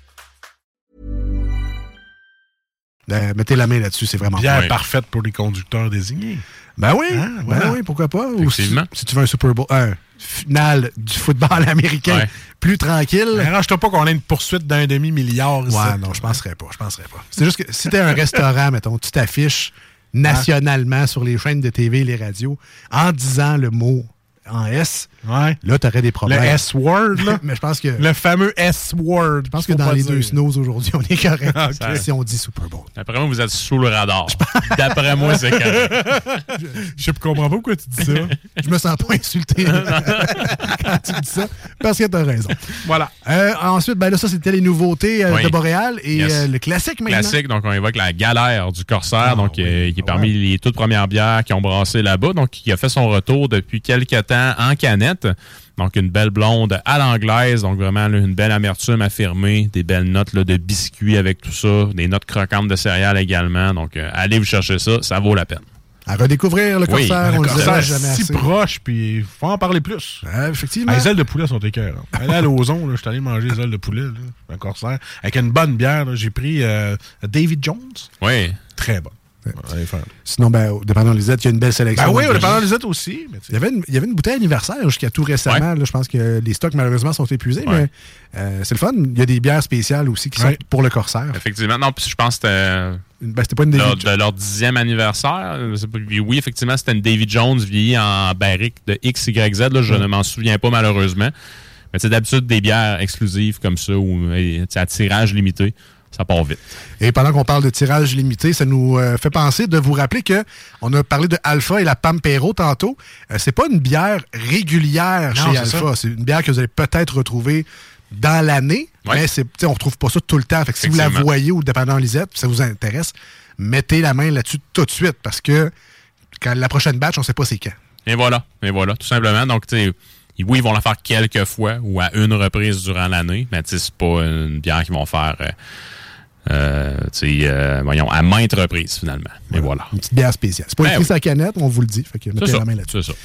Euh, mettez la main là-dessus, c'est vraiment Bière bon. parfaite pour les conducteurs désignés. Ben oui, Ah, ben oui, pourquoi pas? Ou si, si tu veux un Super Bowl, un finale du football américain Ouais. plus tranquille. Arrange-toi pas qu'on ait une poursuite d'un demi-milliard. ici. Ouais, non, je penserais pas, je penserais pas. C'est juste que si t'es un restaurant, mettons, tu t'affiches nationalement sur les chaînes de TV et les radios en disant le mot en S, Ouais. là, tu aurais des Le problèmes. S-word, là. Mais je pense que, Le fameux S-word. je pense que dans les deux snows aujourd'hui, on est correct. Ok. Si on dit Super Bowl. Après moi, vous êtes sous le radar. D'après moi, c'est correct. Je comprends pas pourquoi tu dis ça. Je me sens pas insulté quand tu dis ça, parce que t'as raison. Voilà. Euh, ensuite, ben là, ça, c'était les nouveautés euh, Oui. de Boréal et Yes. euh, le classique maintenant. Classique, donc on évoque la galère du Corsaire, Ah, donc oui. euh, qui est parmi les toutes premières bières qui ont brassé là-bas, donc qui a fait son retour depuis quelques temps en canette. Donc une belle blonde à l'anglaise, donc vraiment là, une belle amertume affirmée, des belles notes là, de biscuits avec tout ça, des notes croquantes de céréales également. Donc euh, allez vous chercher ça, ça vaut la peine. À redécouvrir le Oui, Corsaire, on le Corsaire, jamais si assez. proche, puis il faut en parler plus. Effectivement. Ah, les ailes de poulet sont écœurs. Allez à l'ozon, je suis allé manger les ailes de poulet, là, un corsaire. Avec une bonne bière, j'ai pris euh, David Jones. Oui. Très bon. Sinon, ben, au dépendant Lisette, il y a une belle sélection. Ben oui, au dépendant Lisette aussi. mais. Il y, avait une, il y avait une bouteille anniversaire jusqu'à tout récemment. là. je pense que les stocks, malheureusement, sont épuisés, Ouais. mais euh, c'est le fun. Il y a des bières spéciales aussi qui sont pour le Corsaire. Effectivement, non, puis je pense que c'était Ben, c'était pas une David de leur dixième anniversaire. Oui, effectivement, c'était une Davy Jones vieillie en barrique de XYZ. Là, je ne m'en souviens pas malheureusement. Mais c'est d'habitude des bières exclusives comme ça ou à tirage limité, ça part vite. Et pendant qu'on parle de tirage limité, ça nous euh, fait penser de vous rappeler que on a parlé de Alpha et la Pampero tantôt. Euh, c'est pas une bière régulière Non, chez Alpha. C'est une bière que vous allez peut-être retrouver dans l'année, Ouais. mais c'est, on retrouve pas ça tout le temps. Fait que si vous la voyez ou dépendant Lisette, ça vous intéresse, mettez la main là-dessus tout de suite parce que quand la prochaine batch, on sait pas c'est quand. Et voilà, et voilà, tout simplement. Donc, tu sais, oui, ils vont la faire quelques fois ou à une reprise durant l'année, mais tu sais, c'est pas une bière qu'ils vont faire, euh, euh, euh, voyons, à maintes reprises finalement. Mais voilà. Une petite bière spéciale. C'est pas Ben écrit oui. sa canette, on vous le dit. Fait que mettez ça. la main là-dessus. C'est ça.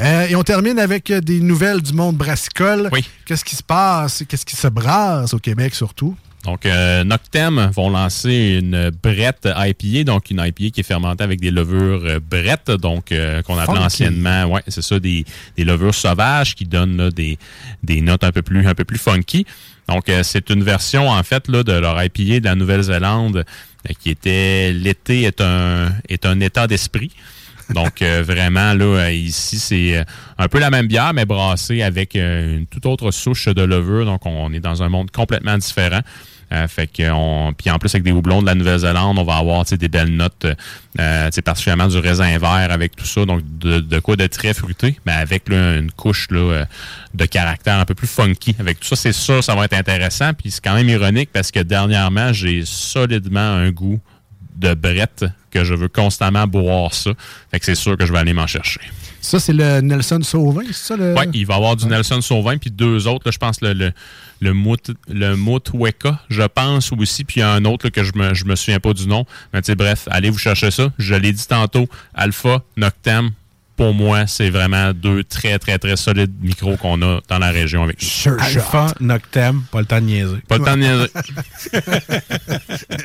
Euh, et on termine avec euh, des nouvelles du monde brassicole. Oui. Qu'est-ce qui se passe? Qu'est-ce qui se brasse au Québec surtout? Donc, Noctem vont lancer une brette IPA, donc une IPA qui est fermentée avec des levures brettes, donc qu'on appelait Funky. anciennement, ouais, c'est ça, des, des levures sauvages qui donnent là, des, des notes un peu plus, un peu plus funky. Donc, euh, c'est une version en fait là, de leur IPA de la Nouvelle-Zélande euh, qui était l'été est un est un état d'esprit. Donc euh, vraiment là ici c'est un peu la même bière mais brassée avec une toute autre souche de levure. Donc on est dans un monde complètement différent. Euh, fait que on, puis en plus avec des houblons de la Nouvelle-Zélande, on va avoir des belles notes, euh, particulièrement du raisin vert avec tout ça, donc de, de quoi de très fruité, mais avec là, une couche là, euh, de caractère un peu plus funky. Avec tout ça, c'est sûr, ça va être intéressant. Puis c'est quand même ironique parce que dernièrement, j'ai solidement un goût de brette que je veux constamment boire ça. Fait que c'est sûr que je vais aller m'en chercher. Ça, c'est le Nelson Sauvin, c'est ça? Le... Oui, il va y avoir du Nelson Sauvin, puis deux autres, là, je pense le, le, le, Mout, le Moutweka, je pense aussi, puis il y a un autre là, que je me, je me souviens pas du nom. Mais tu sais, bref, allez vous chercher ça. Je l'ai dit tantôt, Alpha, Noctem, pour moi, c'est vraiment deux très, très, très solides micros qu'on a dans la région avec nous. Sure Alpha, Noctem, pas le temps de niaiser. Pas le temps de niaiser.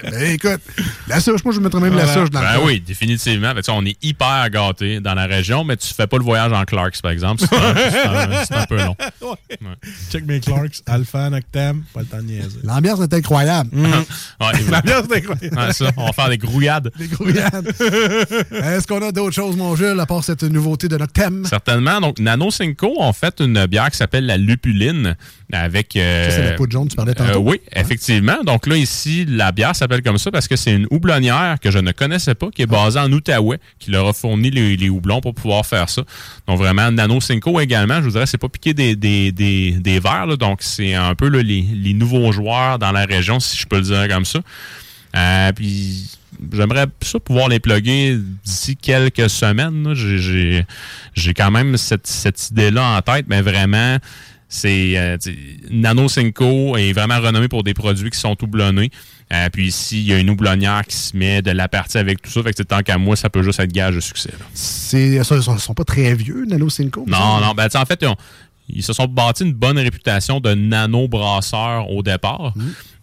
Ben, écoute, la souche, moi, je mettrais même la souche dans ben le oui, définitivement. Sais, on est hyper gâtés dans la région, mais tu fais pas le voyage en Clarks, par exemple. C'est un, peu long. Ouais. Check mes Clarks, Alpha, Noctem, pas le temps de niaiser. L'ambiance est incroyable. Ouais, L'ambiance est incroyable. Ouais, ça, on va faire des grouillades. Des grouillades. Est-ce qu'on a d'autres choses, mon Jules, à part cette nouveauté de notre thème? Certainement. Donc, Nano Cinco ont fait une bière qui s'appelle la Lupuline avec. euh, c'est la poudre jaune, tu parlais tantôt. euh, oui, effectivement. Donc là, ici, la bière s'appelle comme ça parce que c'est une houblonnière que je ne connaissais pas, qui est basée en Outaouais, qui leur a fourni les, les houblons pour pouvoir faire ça. Donc vraiment, Nano Cinco également, je vous dirais, c'est pas piqué des, des, des, des verres, là. donc c'est un peu là, les, les nouveaux joueurs dans la région, si je peux le dire comme ça. Euh, puis j'aimerais ça pouvoir les plugger d'ici quelques semaines. J'ai- quand même cette, cette idée-là en tête, mais vraiment, c'est euh, Nano Cinco est vraiment renommé pour des produits qui sont houblonnés. Euh, puis ici, il y a une houblonnière qui se met de la partie avec tout ça. Fait que tant qu'à moi, ça peut juste être gage de succès. ils sont, ils sont pas très vieux, Nano Cinco. me Non, non. Ben, en fait, ils, ont- ils se sont bâtis une bonne réputation de nano-brasseurs au départ.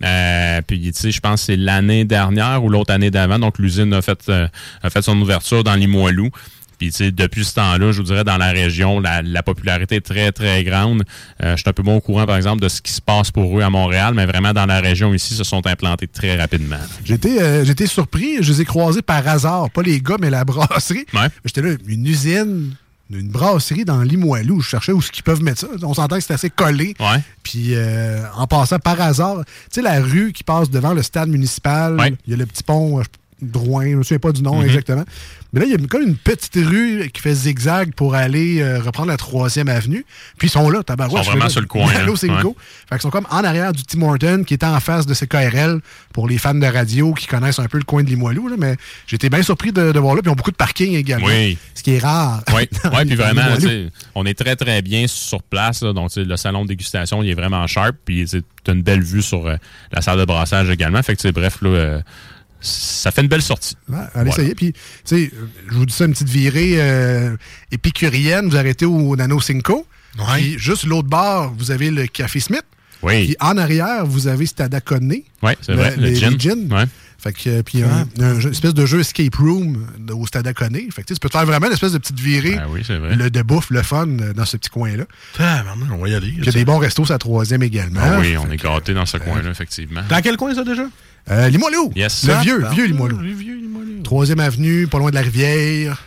Euh, puis, tu sais, je pense que c'est l'année dernière ou l'autre année d'avant. Donc, l'usine a fait, euh, a fait son ouverture dans Limoilou. Puis, tu sais, depuis ce temps-là, je vous dirais, dans la région, la, la popularité est très, très grande. Euh, je suis un peu moins au courant, par exemple, de ce qui se passe pour eux à Montréal, mais vraiment, dans la région ici, ils se sont implantés très rapidement. J'étais euh, j'étais surpris. Je les ai croisés par hasard. Pas les gars, mais la brasserie. J'étais là, une usine une brasserie dans Limoilou. Je cherchais où ce qu'ils peuvent mettre ça. On s'entend que c'est assez collé. Puis euh, en passant par hasard, tu sais, la rue qui passe devant le stade municipal, il y a le petit pont. euh, Drouin, je ne me souviens pas du nom Mhm. exactement. Mais là, il y a comme une petite rue qui fait zigzag pour aller euh, reprendre la troisième avenue. Puis ils sont là, tabarouette. Ils sont vraiment sur le coin. Allô, Cinco. Ouais. Fait qu'ils sont comme en arrière du Tim Horton qui est en face de CKRL pour les fans de radio qui connaissent un peu le coin de Limoilou. là, mais j'étais bien surpris de, de voir là. Puis ils ont beaucoup de parking également. Oui. Ce qui est rare. Oui, ouais, puis vraiment, on est très, très bien sur place. là. donc, le salon de dégustation, il est vraiment sharp. Puis, tu as une belle vue sur euh, la salle de brassage également. Fait que, bref, là, euh, ça fait une belle sortie. Ouais, allez Voilà. essayer. Puis, tu sais, euh, je vous dis ça, une petite virée euh, épicurienne. Vous arrêtez au Nano Cinco. Puis, juste l'autre bord, vous avez le Café Smith. Oui. Puis, en arrière, vous avez Stadaconé. Oui, c'est vrai, le les- gin. Ouais. Fait que, euh, puis, un, un jeu- une espèce de jeu escape room de- au Stade Fait que, tu sais, tu peux te faire vraiment une espèce de petite virée Ben oui, c'est vrai. le, de bouffe, le fun euh, dans ce petit coin-là. on va y aller. Il y a des bons restos, la troisième également. Ah oui, on est gâtés dans ce coin-là, effectivement. Dans quel coin ça déjà? Euh, Limoilou. Yes. Le vieux, pardon? vieux Limoilou. Troisième avenue, pas loin de la rivière.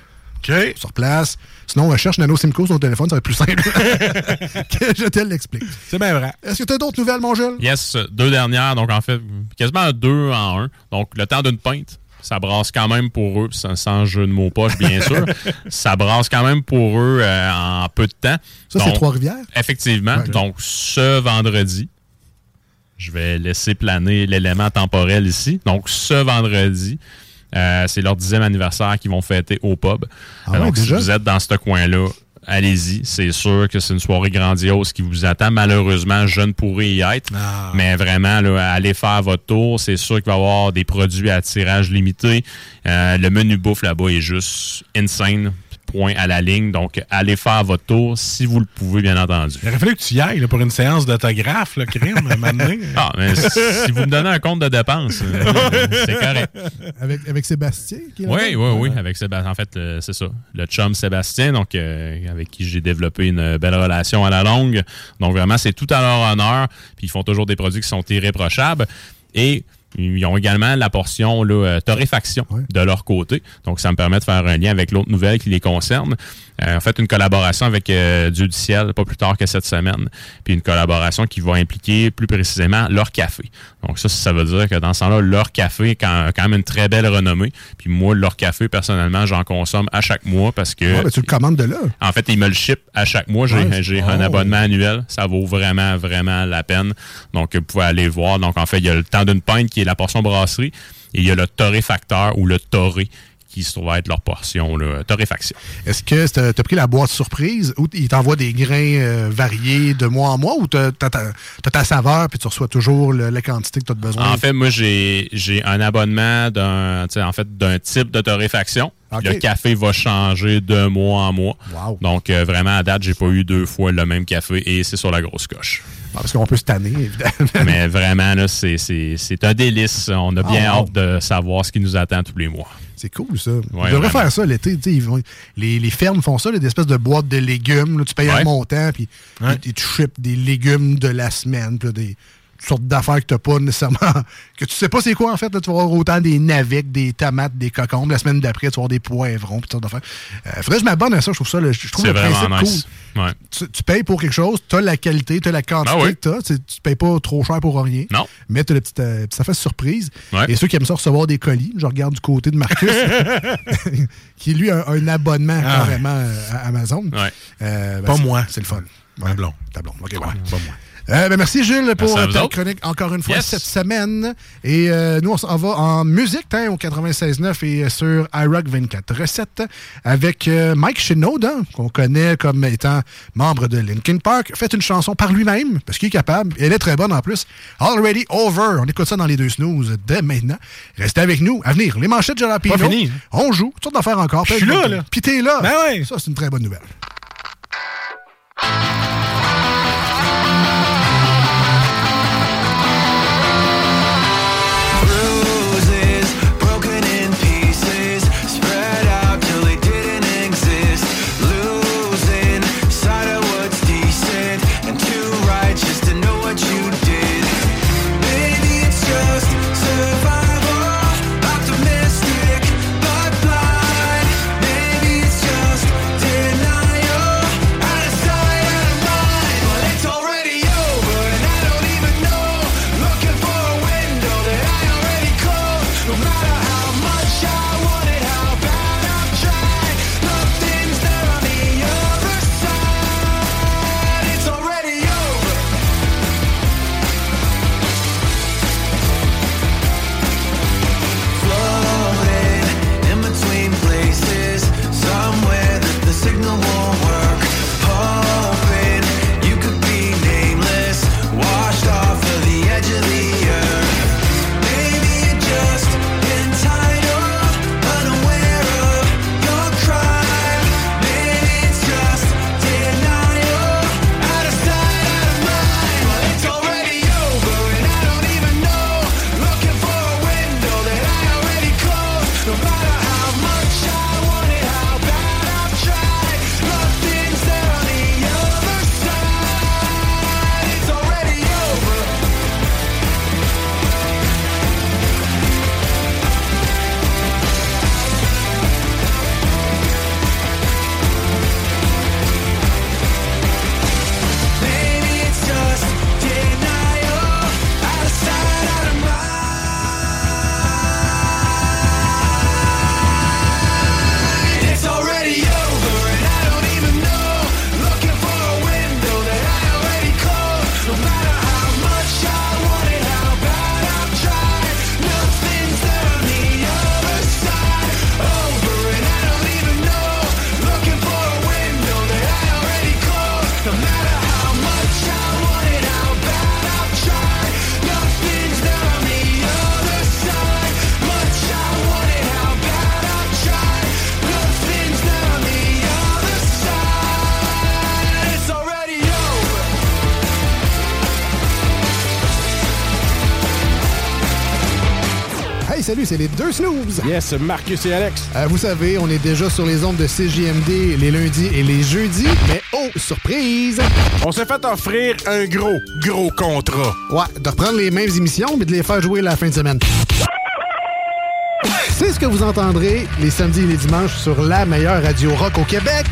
Sur place. Sinon, on cherche Nano Simco sur ton téléphone, ça va être plus simple. que je te l'explique. C'est bien vrai. Est-ce que tu as d'autres nouvelles, mon Jules? Yes, deux dernières, donc en fait, quasiment deux en un. Donc, le temps d'une pinte, ça brasse quand même pour eux, sans, sans jeu de mots poche, bien sûr. ça brasse quand même pour eux euh, en peu de temps. Ça, c'est Trois-Rivières? Effectivement. Donc, ce vendredi, je vais laisser planer l'élément temporel ici. Donc, ce vendredi, euh, c'est leur dixième anniversaire qu'ils vont fêter au pub. Ah ouais, donc, si vous êtes dans ce coin-là, allez-y. C'est sûr que c'est une soirée grandiose qui vous attend. Malheureusement, je ne pourrai y être. Ah. Mais vraiment, là, allez faire votre tour. C'est sûr qu'il va y avoir des produits à tirage limité. Euh, le menu bouffe là-bas est juste insane. Point à la ligne. Donc, allez faire votre tour si vous le pouvez, bien entendu. Il aurait fallu que tu y ailles là, pour une séance d'autographe, le crime, à. Ah, mais si vous me donnez un compte de dépenses, euh, c'est correct. Avec, avec Sébastien? Qui est Oui, oui, oui, avec Sébastien. En fait, euh, c'est ça. Le chum Sébastien, donc euh, avec qui j'ai développé une belle relation à la longue. Donc vraiment, c'est tout à leur honneur. Puis ils font toujours des produits qui sont irréprochables. Et ils ont également la portion là, euh, torréfaction de leur côté. Donc, ça me permet de faire un lien avec l'autre nouvelle qui les concerne. Euh, en fait, une collaboration avec euh, Dieu du ciel, pas plus tard que cette semaine. Puis une collaboration qui va impliquer plus précisément leur café. Donc ça, ça veut dire que dans ce temps-là, leur café a quand quand même une très belle renommée. Puis moi, leur café, personnellement, j'en consomme à chaque mois parce que... Ah, ben, tu le commandes de là. En fait, ils me le ship à chaque mois. J'ai Ouais. Oh. un abonnement annuel. Ça vaut vraiment, vraiment la peine. Donc, vous pouvez aller voir. Donc, en fait, il y a le temps d'une pinte qui est la portion brasserie et il y a le torréfacteur ou le torré qui se trouve être leur portion là, torréfaction. Est-ce que tu as pris la boîte surprise ou il t'envoie des grains euh, variés de mois en mois ou tu as, ta saveur puis tu reçois toujours le- la quantité que tu as besoin? En fait, moi, j'ai un abonnement d'un en fait, d'un type de torréfaction. Le café va changer de mois en mois. Donc, euh, vraiment, à date, j'ai pas eu deux fois le même café et c'est sur la grosse coche. Ah, parce qu'on peut se tanner, évidemment. Mais vraiment, là, c'est- c'est c'est un délice. On a bien Ah, wow. hâte de savoir ce qui nous attend tous les mois. C'est cool, ça. Ouais, On devrait faire ça l'été. tu sais, ils vont- Les, les fermes font ça, là, des espèces de boîtes de légumes. là, tu payes un montant, puis tu ships des légumes de la semaine, puis là, des sortes d'affaires que tu n'as pas nécessairement. que tu sais pas c'est quoi, en fait. là. tu vas avoir autant des navets, que des tomates, des cocombes. La semaine d'après, tu vas avoir des poivrons, puis toutes sortes d'affaires. Euh, faudrait que je m'abonne à ça. Je trouve ça, le- je trouve le principe nice. cool. Ouais. Tu, tu payes pour quelque chose, tu as la qualité, tu as la quantité Ah oui. que tu as. Tu ne payes pas trop cher pour rien. Non. Mais tu as la petite, euh, petite affaire surprise. Ouais. Et ceux qui aiment ça recevoir des colis, je regarde du côté de Marcus, qui lui a un abonnement Ah. carrément euh, à Amazon. Ouais. Euh, ben, Pas c'est- moi. C'est le fun. Un blond. Ta blonde. OK, ouais. Pas moi. Euh, ben, merci Gilles pour Merci ta chronique encore une fois Yes. cette semaine. Et euh, nous, on s'en va en musique hein, au 96.9 et euh, sur iRock 24 recettes avec euh, Mike Shinoda, qu'on connaît comme étant membre de Linkin Park. Fait une chanson par lui-même, parce qu'il est capable. Elle est très bonne en plus. Already Over. On écoute ça dans les deux snooze dès maintenant. Restez avec nous. À venir, les manchettes de Jalapino. Pas fini. On joue. Toutes d'affaires encore. Je suis là, là. Puis t'es là. Ben ouais. Ça, c'est une très bonne nouvelle. c'est les deux snooze. Yes, Marcus et Alex. Euh, vous savez, on est déjà sur les ondes de CJMD les lundis et les jeudis, mais oh, surprise! On s'est fait offrir un gros, gros contrat. Ouais, de reprendre les mêmes émissions, mais de les faire jouer la fin de semaine. C'est ce que vous entendrez les samedis et les dimanches sur la meilleure radio rock au Québec.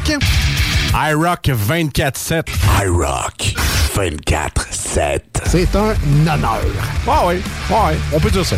iRock 24-7. iRock 24-7. C'est un honneur. Ah oui, ah oui, on peut dire ça.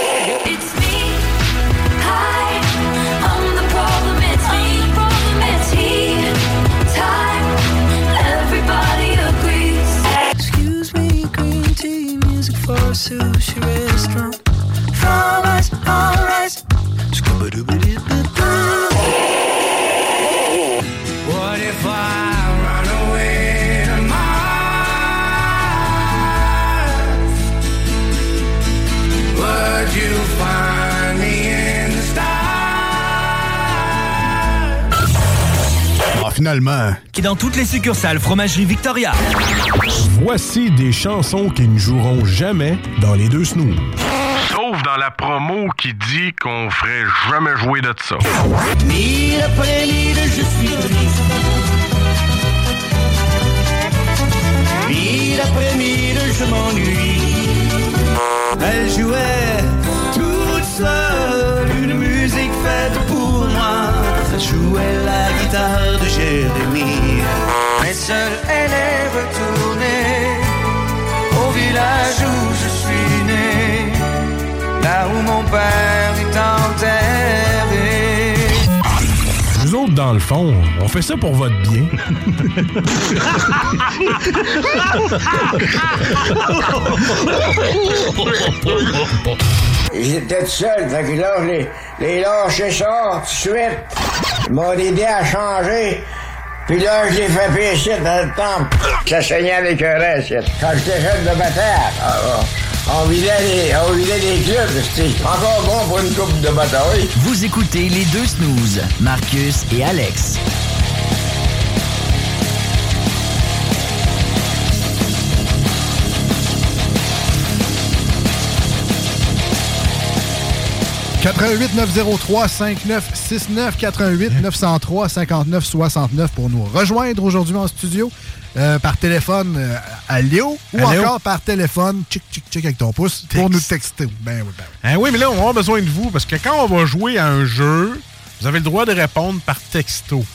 Qui dans toutes les succursales Fromagerie Victoria. Voici des chansons qui ne joueront jamais dans les deux snooze. Sauf dans la promo qui dit qu'on ferait jamais jouer de ça. Mille après mille, je suis. Mille après mille, je m'ennuie. Elle jouait jouait la guitare de Jérémie. Mais seule elle est retournée au village où je suis né, là où mon père est enterré. Nous autres, dans le fond, on fait ça pour votre bien. J'étais seul, fait que là, les, les lâchais ça tout suite. M'ont aidé à changer. Puis là, je l'ai fait pécher dans le temple. Ça saignait avec un reste. Quand j'étais jeune de bataille, ah, ah, on vidait les, on vidait clubs. C'était encore bon pour une coupe de bataille. Vous écoutez les deux snooze, Marcus et Alex. « 88 903 5969 88 903 59 69 pour nous rejoindre aujourd'hui en studio euh, par téléphone euh, à Léo ou À Léo. encore par téléphone tchic tchic tchic avec ton pouce pour nous texter. Ben oui, ben oui. Hein, oui, mais là, on avoir besoin de vous parce que quand on va jouer à un jeu, vous avez le droit de répondre par texto.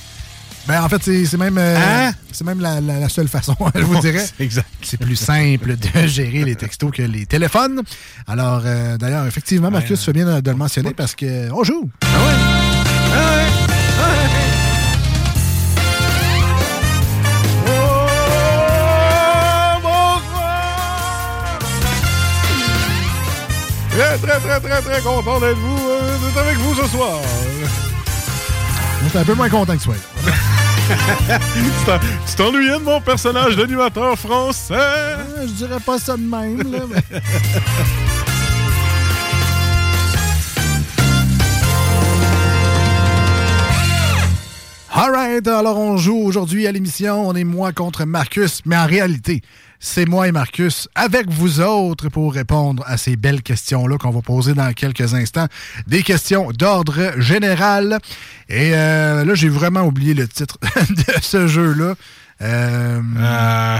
Ben, en fait, c'est c'est même, euh, Hein? c'est même la, la- la seule façon, je vous dirais. Exact. C'est plus simple de gérer les textos que les téléphones. Alors, euh, d'ailleurs, effectivement, Marcus, tu fais bien de, le mentionner parce qu'on joue. Très, très, très, très, très content d'être vous, euh, d'être avec vous ce soir. On est un peu moins content que tu sois. Tu t'en- tu t'ennuyais de mon personnage d'animateur français? Euh, Je dirais pas ça de même, là, mais- All right, alors on joue aujourd'hui à l'émission. On est moi contre Marcus, mais en réalité, c'est moi et Marcus avec vous autres pour répondre à ces belles questions-là qu'on va poser dans quelques instants. Des questions d'ordre général. Et euh, là, j'ai vraiment oublié le titre de ce jeu-là. Euh,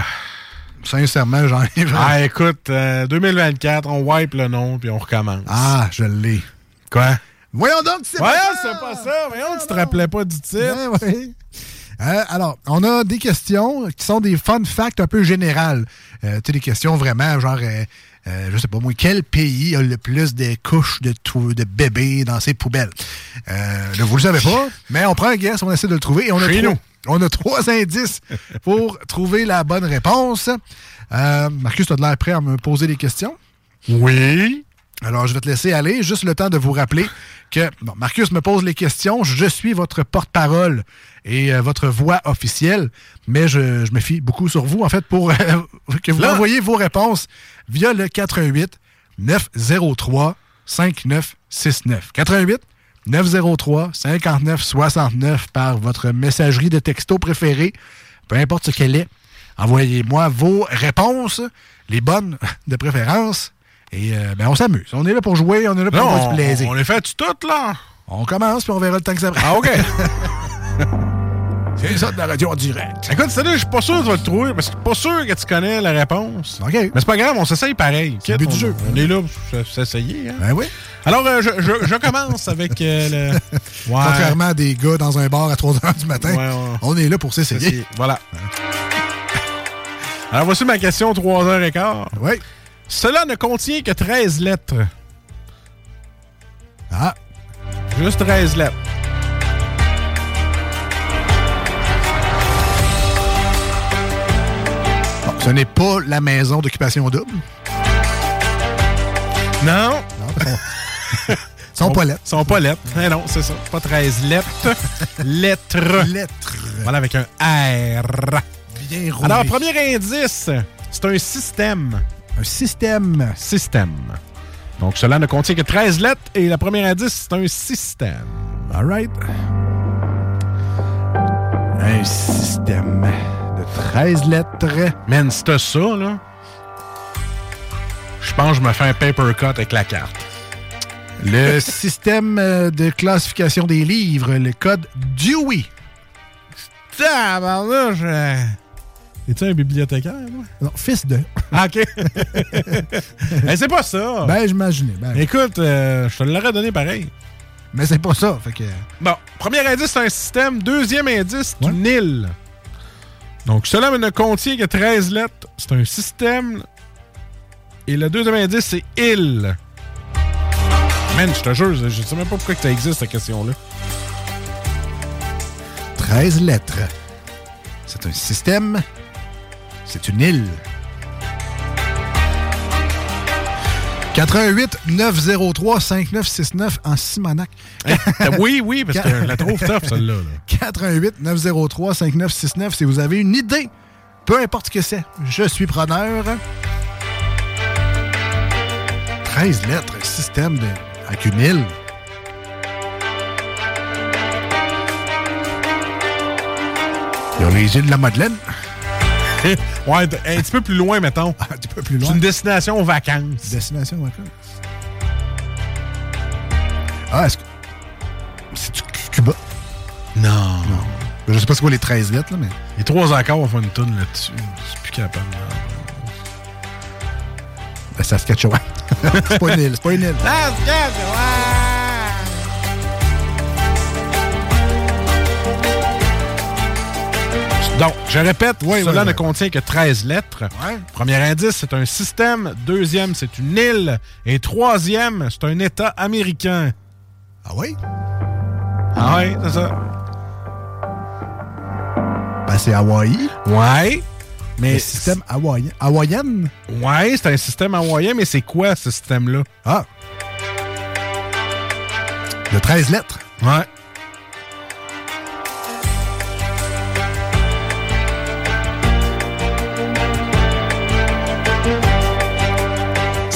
Sincèrement, j'en ai vraiment... Ah, écoute, euh, 2024, on wipe le nom puis on recommence. Ah, je l'ai. Quoi? Voyons donc, c'est Voyons, pas ça! c'est pas ça. Voyons, tu te rappelais pas du titre. Ben oui. Euh, alors, on a des questions qui sont des fun facts un peu générales. Euh, tu sais, des questions vraiment genre, euh, euh, je sais pas moi, quel pays a le plus de couches de, de bébés dans ses poubelles? Euh, là, vous le savez pas, mais on prend un guess, on essaie de le trouver et on a, Chez trois, nous. on a trois indices pour trouver la bonne réponse. Euh, Marcus, tu as de l'air prêt à me poser des questions? Oui. Alors, je vais te laisser aller. Juste le temps de vous rappeler que bon, Marcus me pose les questions. Je suis votre porte-parole et euh, votre voix officielle, mais je, je me fie beaucoup sur vous, en fait, pour euh, que vous Là. envoyiez vos réponses via le 88 903 5969. 88 903 5969 par votre messagerie de texto préférée, peu importe ce qu'elle est. Envoyez-moi vos réponses, les bonnes de préférence. Et euh, ben, on s'amuse. On est là pour jouer, on est là pour Non, du plaisir. on les fait tout là. On commence, puis on verra le temps que ça prend. Ah, OK. C'est ça de la radio en direct. Écoute, celle-là, je suis pas sûr que tu vas le trouver parce que je suis pas sûr que tu connais la réponse. OK. Mais c'est pas grave, on s'essaye pareil. C'est le but on, du jeu. On est là pour s'essayer. Hein? Ben oui. Alors, euh, je, je- je commence avec euh, le. Ouais. Contrairement à des gars dans un bar à 3 h du matin, Ouais, ouais. on est là pour s'essayer. S'essayer. Voilà. Alors, voici ma question 3h15. Oui. Cela ne contient que 13 lettres. Ah. Juste 13 lettres. Bon, ce n'est pas la maison d'occupation double. Non. Ils sont pas lettres. Sont pas lettres. Eh non, c'est ça. Pas 13 lettres. lettres. Lettres. Voilà, avec un R. Bien roulé. Alors, premier indice, c'est un système. Un système. Système. Donc, cela ne contient que 13 lettres et le premier indice, c'est un système. All right. Un système de 13 lettres. Man, t'as ça, là, je pense que je me fais un paper cut avec la carte. Le système euh, de classification des livres, le code Dewey. Tabarnouche! Es-tu un bibliothécaire, moi? Non, fils de. Ah, OK. Mais c'est pas ça. Ben, j'imaginais. Ben, Écoute, euh, je te l'aurais donné pareil. mais c'est pas ça. Fait que. Bon, premier indice, c'est un système. Deuxième indice, c'est une île. Donc, cela ne contient que 13 lettres. C'est un système. Et le deuxième indice, c'est île. Man, je te jure, je sais même pas pourquoi que ça existe, cette question-là. 13 lettres. C'est un système. C'est une île. 88 903 5969 en Simonac. oui, oui, parce que je la trouve tough, celle-là. là. 88 903 5969 si vous avez une idée, peu importe ce que c'est, je suis preneur. 13 lettres, système de, avec une île. Il y a les îles de la Madeleine. ouais, un petit peu plus loin, mettons. un petit peu plus C'est loin. une destination aux vacances. Destination vacances. Ah, est-ce que. C'est du Cuba? Non. Je sais pas c'est quoi les 13 lettres, là, mais. Les trois accords, on fait une tonne là-dessus. Je suis plus capable. La Saskatchewan. c'est pas une île, c'est pas une île. Donc, je répète, Oui, cela oui, ne contient que 13 lettres. Ouais. Premier indice, c'est un système. Deuxième, c'est une île. Et troisième, c'est un État américain. Ah oui? Ah oui, c'est ça. Ben, c'est Hawaï. Ouais. Mais Le système hawaïen. Hawaïen? Ouais, c'est un système hawaïen, mais c'est quoi ce système-là? Ah. De 13 lettres. Ouais.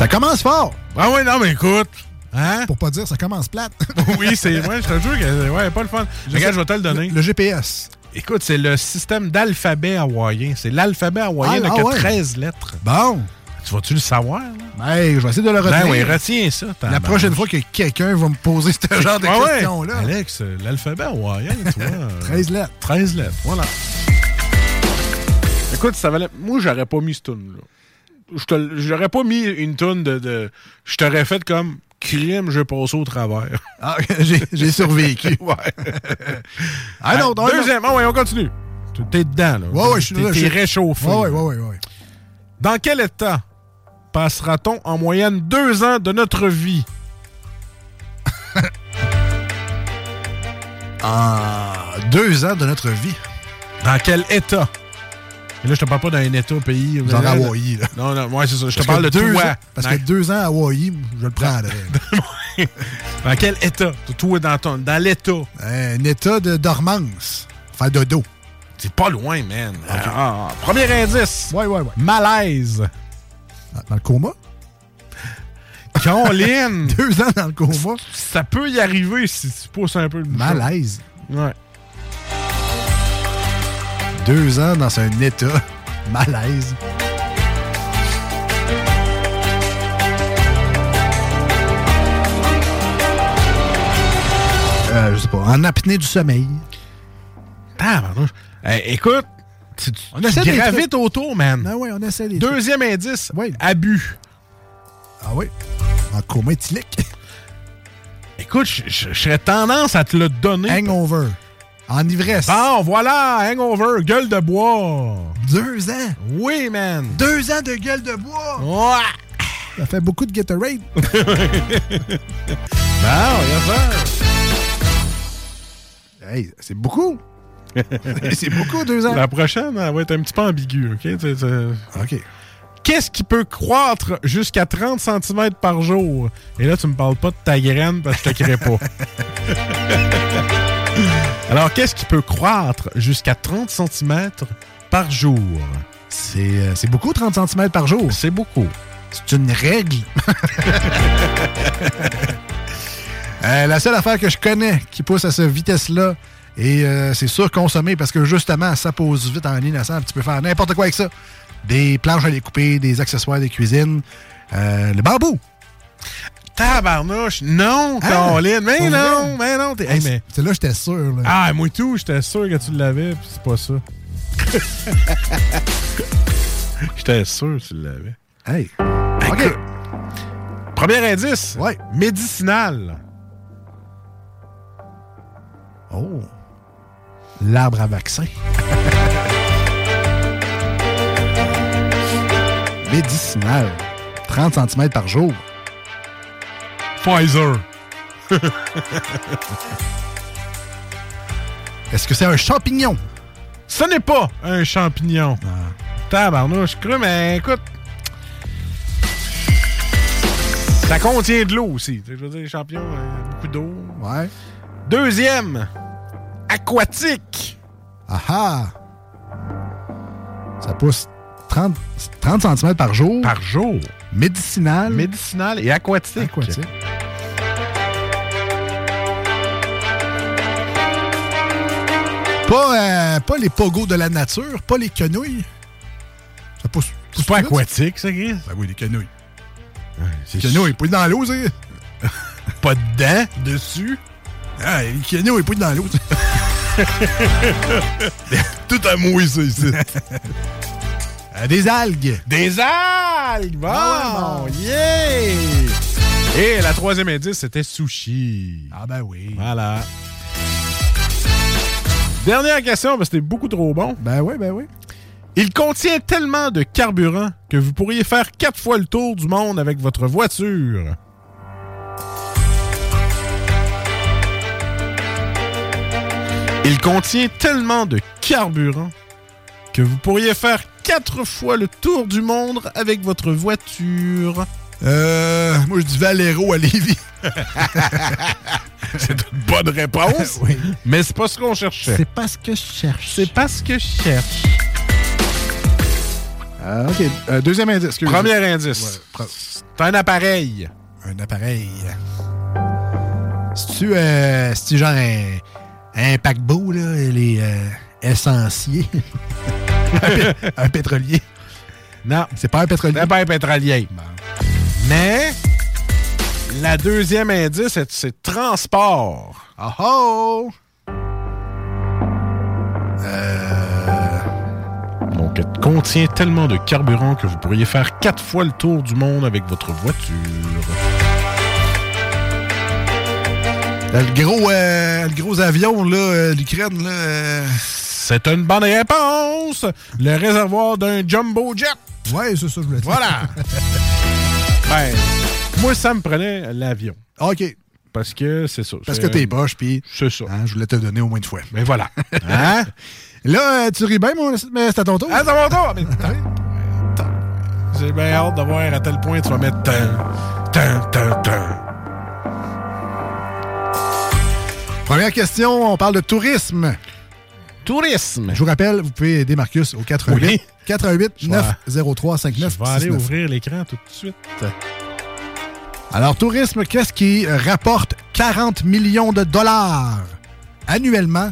Ça commence fort. Ah ouais, non, mais écoute. Hein? Pour pas dire, ça commence plate. oui, c'est. Ouais, je te jure que. Ouais, pas le fun. Regarde, je vais te le donner. Le, le GPS. Écoute, c'est le système d'alphabet hawaïen. C'est l'alphabet hawaïen, Ah, il n'a ah que ouais. 13 lettres. Bon. Tu vas-tu le savoir? là? Ben, je vais essayer de le retenir. Ben oui, retiens ça. La prochaine fois que quelqu'un va me poser ce genre de Ah ouais. questions-là. Alex, l'alphabet hawaïen, tu vois. euh, 13 lettres. 13 lettres, voilà. Écoute, ça valait. Moi, j'aurais pas mis ce tune là Je J'aurais pas mis une tune de. de... Je t'aurais fait comme crime, je passe au travers. Ah, j'ai survécu. ouais. Ah non, non, Deuxième, ah ouais, on continue. Tu- T'es dedans, là. Ouais, ouais, je suis là, T'es réchauffé. Ouais, ouais, ouais, ouais, ouais. Dans quel état passera-t-on en moyenne deux ans de notre vie? En deux ans de notre vie. Dans quel état? Et là, je te parle pas d'un état, pays. Dans Hawaï, là. Non, non, ouais, c'est ça. Je te parle de deux toi. ans- parce que deux ans à Hawaï, je le prendrais. Dans quel état? Toi, dans, ton, dans l'état. Un état de dormance. Faire dodo. C'est pas loin, man. Ah, ah, ah. Premier indice. Ouais, ouais, ouais. Malaise. Dans le coma? Caroline. deux ans dans le coma? Ça peut y arriver si tu pousses un peu le. Malaise. Ouais. Deux ans dans un état. Malaise. Euh, je sais pas. En apnée du sommeil. Tabarnouche. Eh, écoute, tu, tu, On essaie gravites autour, man. Ah ouais, on essaie trucs. Deuxième indice. Ouais. Abus. Ah oui. En coma éthylique. Écoute, je serais tendance à te le donner. Hangover. En ivresse. Bon, voilà, hangover, gueule de bois. Deux ans. Oui, man. Deux ans de gueule de bois. Ouais. Ça fait beaucoup de Gatorade. Bon, yes, sir. hey, c'est beaucoup. c'est beaucoup, deux ans. La prochaine, elle va être un petit peu ambiguë, OK? OK. Qu'est-ce qui peut croître jusqu'à 30 cm par jour? Et là, tu me parles pas de ta graine parce que je te crée pas. Alors, qu'est-ce qui peut croître jusqu'à 30 cm par jour? C'est euh, beaucoup, 30 cm par jour? C'est beaucoup. C'est une règle. Euh, la seule affaire que je connais qui pousse à cette vitesse-là, et euh, c'est sûr consommer parce que justement, ça pose vite en innocent. Tu peux faire n'importe quoi avec ça. Des planches à découper, des accessoires de cuisine, euh, le bambou. Tabarnouche! Non, Hein? Caroline! Mais non, mais non! t'es- Hey, mais... C'est là, j'étais sûr. là. Ah, moi tout, j'étais sûr que tu l'avais, puis c'est pas ça. j'étais sûr que tu l'avais. Hey. OK. OK. Premier indice. Ouais. Médicinal. Oh. L'arbre à vaccin. Médicinal. 30 cm par jour. Pfizer. Est-ce que c'est un champignon? Ce n'est pas un champignon. Ah. Tabarnouche, cru, mais écoute. Ça contient de l'eau aussi. Tu sais, Je veux dire, les champignons, euh, beaucoup d'eau. Ouais. Deuxième, aquatique. Ah ah! Ça pousse 30, 30 cm par jour. Par jour. Médicinal. Médicinal et aquatique. Aquatique. Pas, euh, pas les pogos de la nature, pas les quenouilles. Ça pousse. C'est pas aquatique, ça, Chris? Ben oui, les quenouilles. c'est Les quenouilles, poussent dans l'eau, c'est. Pas dedans, dessus. Ah, les quenouilles, poussent dans l'eau. Tout à mouiller, ça, ici. Euh, des algues. Des algues! Bon, bon. yeah! Et la troisième indice, c'était sushi. Ah ben oui. Voilà. Dernière question, parce que c'était beaucoup trop bon. Ben oui, ben oui. Il contient tellement de carburant que vous pourriez faire quatre fois le tour du monde avec votre voiture. Il contient tellement de carburant que vous pourriez faire quatre fois le tour du monde avec votre voiture. Euh, moi, je dis Valero à Lévis. C'est une bonne réponse. Oui. Mais c'est pas ce qu'on cherchait. C'est pas ce que je cherche. C'est pas ce que je cherche. Ah, OK. Euh, deuxième indice. Premier indice. Ouais, pre- C'est un appareil. un appareil. C'est-tu euh, genre un, un paquebot, là, les euh, essenciers? un, pé- un pétrolier. Non. C'est pas un pétrolier. C'est pas un pétrolier. Mais la deuxième indice, c'est- c'est transport. Oh oh! Euh, Donc, elle contient tellement de carburant que vous pourriez faire quatre fois le tour du monde avec votre voiture. le, gros, euh, le gros avion, là, euh, l'Ukraine, là. euh, C'est une bonne réponse! Le réservoir d'un jumbo jet. Ouais, c'est ça, je voulais dire. Voilà! ben, moi, ça me prenait l'avion. OK. Parce que c'est ça. Parce que t'es poche, puis C'est ça. hein, je voulais te le donner au moins une fois. Mais voilà. Hein? Là, euh, tu ris bien, mon- mais c'est à ton tour. Ah, c'est mon tour! Mais. J'ai bien hâte de voir à tel point tu vas mettre tan, tan, tan, tan. Première question, on parle de tourisme. Tourisme. Je vous rappelle, vous pouvez aider Marcus au 88 Oui. 88 Je vais- 903 59 Je vais aller 69. ouvrir l'écran tout de suite. Alors, tourisme, qu'est-ce qui rapporte 40 millions de dollars annuellement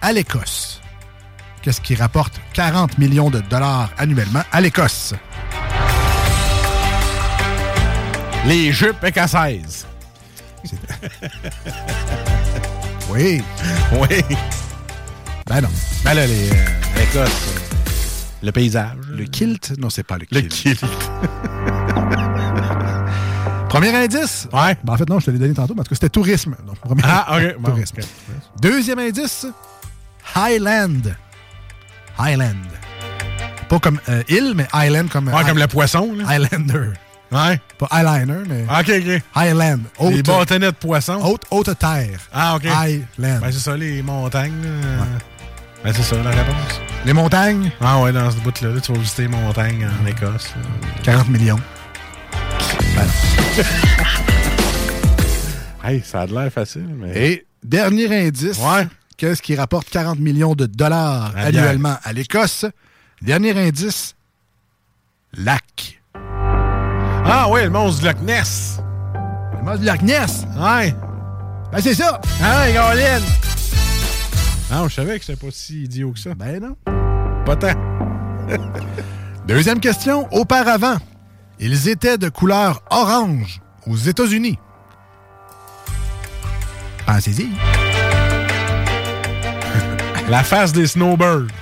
à l'Écosse? Qu'est-ce qui rapporte 40 millions de dollars annuellement à l'Écosse? Les jupes écossaises. Oui. Oui. Ben non. Ben là, les, euh, euh, le paysage. Le kilt? Non, c'est pas le Le kilt. kilt. Premier indice? Ouais. Ben, en fait, non, je te l'ai donné tantôt, tout cas, c'était tourisme. Donc, premier- Ah, OK. Bon, tourisme. Deuxième indice, Highland. Highland. Pas comme euh, île, mais Highland comme... Ouais, comme le poisson, là. Highlander. Ouais. Pas eyeliner, mais OK, OK. Highland. Haute, Les bâtonnets de poisson. haute, haute terre. Ah, OK. Highland. Ben, c'est ça, les montagnes. là. Ben, c'est ça, la réponse. Les montagnes, Ah, ouais, dans ce bout-là, là, tu vas visiter les montagnes en Écosse. là. 40 millions. Hey, ça a de l'air facile, mais. Et dernier indice, Ouais. qu'est-ce qui rapporte 40 millions de dollars annuellement à l'Écosse? Dernier indice, lac. Ah, ouais, le monstre du Loch Ness. Le monstre du lac Ness? Ouais. Ben, c'est ça. Ah, les Non, je savais que c'était pas si idiot que ça. Ben non. Pas tant. Deuxième question. Auparavant, ils étaient de couleur orange aux États-Unis. Pensez-y. La face des snowbirds.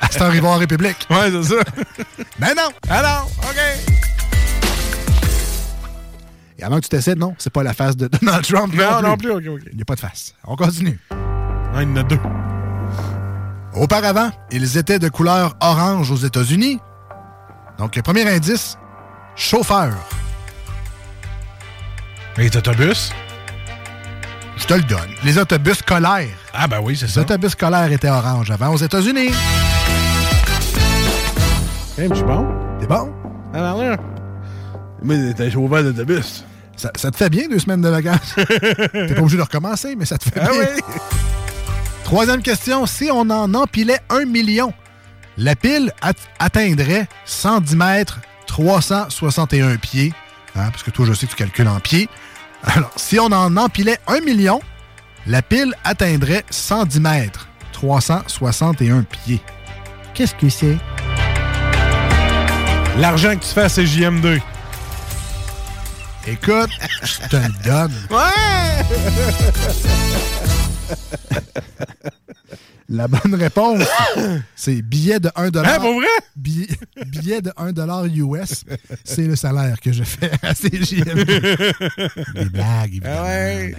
À cette heure, ils vont en République. Ouais, c'est ça. Ben non. Alors, OK. Et avant que tu t'essaies, non, c'est pas la face de Donald Trump. Non, non plus, OK, OK. Il n'y a pas de face. On continue. Ah, il y en a deux. Auparavant, ils étaient de couleur orange aux États-Unis. Donc, le premier indice, chauffeur. Les autobus? Je te le donne. Les autobus scolaires. Ah, ben oui, c'est Les ça. autobus scolaires étaient orange avant aux États-Unis. Hey, je suis bon. T'es bon? Ah, ben là. Mais t'es chauffeur d'autobus. Ça, ça te fait bien deux semaines de vacances? T'es pas obligé de recommencer, mais ça te fait Ah bien. oui. Troisième question. Si on en empilait un million, la pile at- atteindrait 110 mètres, 361 pieds. Hein, parce que toi, je sais que tu calcules en pieds. Alors, si on en empilait un million, la pile atteindrait 110 mètres, 361 pieds. Qu'est-ce que c'est? L'argent que tu fais à CJM2. Écoute, je te le donne. Ouais! La bonne réponse, c'est billet de 1 Hein, pour vrai? Billet, billet de 1 US, c'est le salaire que je fais à CJM. Des blagues, évidemment. Ah ouais.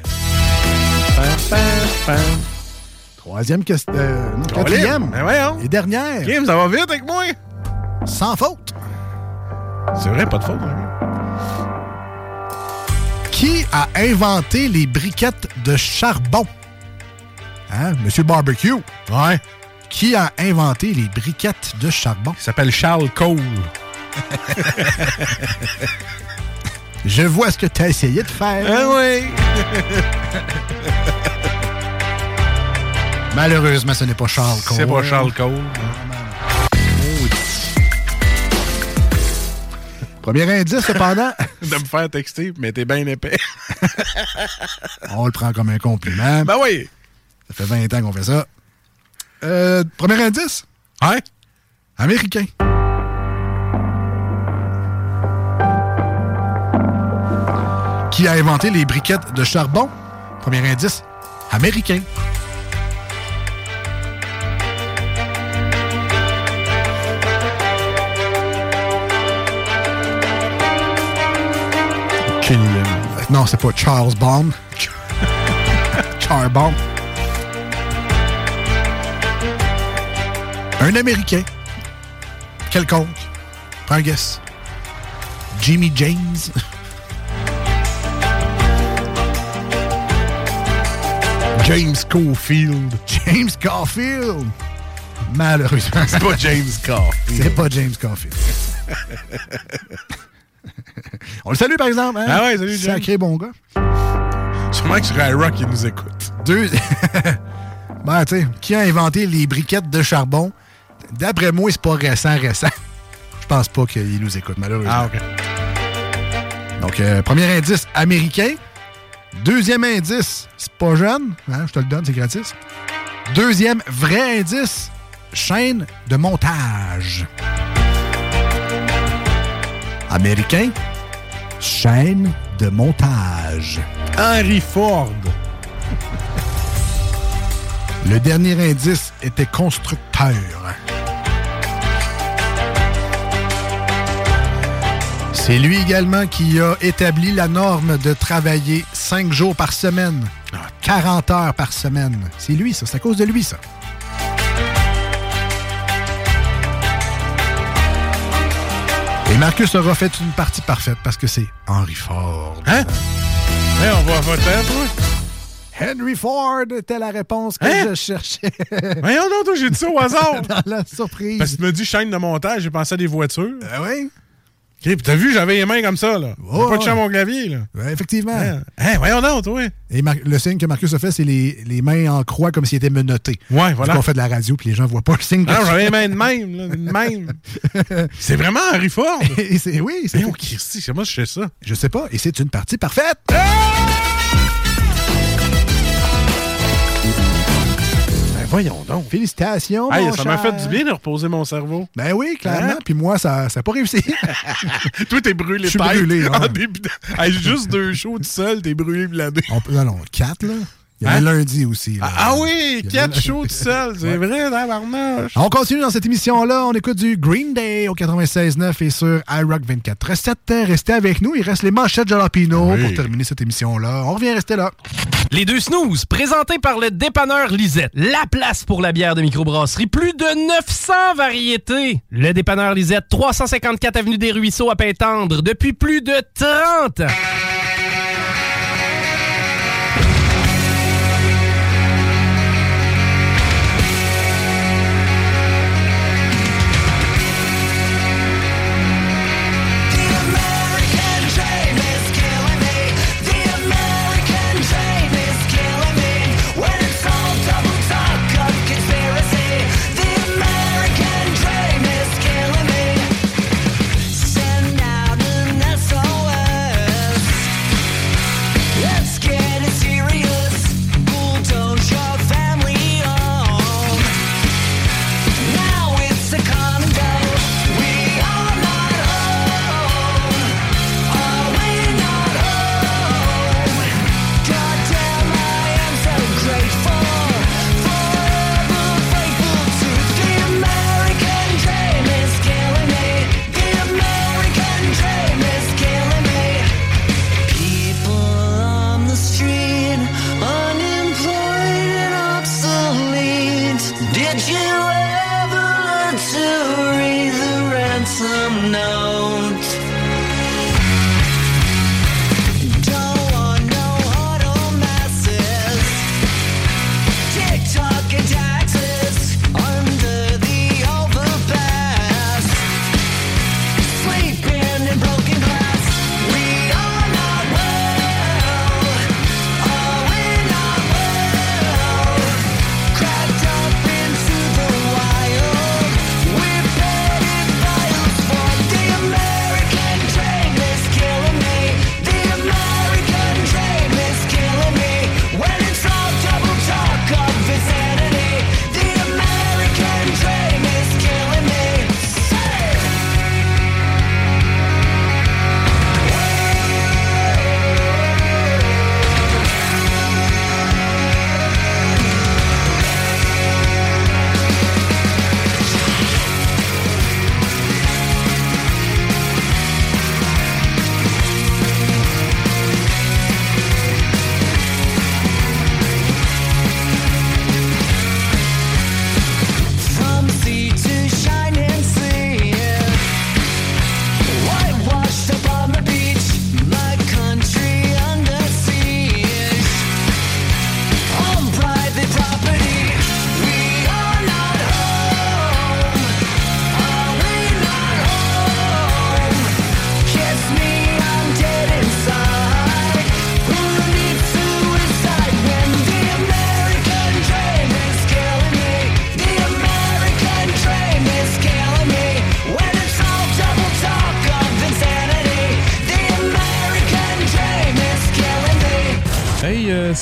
Troisième question. euh, quatrième. ben. Et dernière. Kim, ça va vite avec moi? Sans faute. C'est vrai, pas de faute. hein? Qui a inventé les briquettes de charbon? Hein? Monsieur Barbecue. Ouais. Qui a inventé les briquettes de charbon? Il s'appelle Charles Cole. Je vois ce que tu as essayé de faire. Ah oui. Malheureusement, ce n'est pas Charles Cole. C'est pas Charles Cole. Premier indice, cependant, de me faire texter, mais t'es bien épais. on le prend comme un compliment. ben oui. Ça fait 20 ans qu'on fait ça. Euh, premier indice? Ouais. Américain. Qui a inventé les briquettes de charbon? Premier indice, américain. Non, c'est pas Charles Bond. Charbon. Un Américain. Quelconque. Prends un guess. Jimmy James. James Caulfield. James Caulfield. Malheureusement. C'est pas James Caulfield. C'est pas James Caulfield. On le salue, par exemple. Hein? Ah ouais, salut, James. Sacré bon gars. Sûrement que sur iRock, il nous écoute. Deux. ben, tu sais, qui a inventé les briquettes de charbon? D'après moi, c'est pas récent, récent. Je pense pas qu'il nous écoute, malheureusement. Ah, OK. Donc, euh, premier indice, américain. Deuxième indice, c'est pas jeune. Hein, je te le donne, c'est gratis. Deuxième vrai indice, chaîne de montage. Américain, chaîne de montage. Henry Ford. Le dernier indice était constructeur. C'est lui également qui a établi la norme de travailler 5 jours par semaine, 40 heures par semaine. C'est lui, ça. C'est à cause de lui, ça. Et Marcus aura fait une partie parfaite parce que c'est Henry Ford. Hein? On va voter. Henry Ford était la réponse que Hein? je cherchais. Voyons donc, j'ai dit ça au hasard. Dans la surprise. Parce que tu me dis chaîne de montage, j'ai pensé à des voitures. Ah oui? T'as vu, j'avais les mains comme ça, là. Oh, pas touché à ouais. mon clavier, là. Ouais, effectivement. Hein, hein, voyons donc, toi. Et Mar- le signe que Marcus a fait, c'est les, les mains en croix comme s'il était menotté. Ouais, voilà. On fait de la radio, puis les gens voient pas le signe. Non, j'avais les mains de même, là, de même. c'est vraiment Henry Ford. Et c'est, oui, c'est Mais oh, comment je fais ça? Je sais pas. Et c'est une partie parfaite. Voyons donc. Félicitations. Hey, mon ça m'a fait du bien de reposer mon cerveau. Ben oui, clairement. Hein? Puis moi, ça n'a pas réussi. Toi, t'es brûlé Je suis brûlé, ouais. En début de- Hey, juste deux shows tout seul, t'es brûlé blindé. On peut, non, non, quatre, là. Il y Hein? lundi aussi. là. Ah, ah oui, quatre shows tout seul, c'est vrai, tabarnouche. On continue dans cette émission-là. On écoute du Green Day au 96.9 et sur iRock 24. Restez, restez avec nous. Il reste les manchettes Jalapino Oui. pour terminer cette émission-là. On revient rester là. Les deux snooze, présentés par le dépanneur Lisette. La place pour la bière de microbrasserie. Plus de 900 variétés. Le dépanneur Lisette, 354 Avenue des Ruisseaux à Pintendre, depuis plus de 30 ans.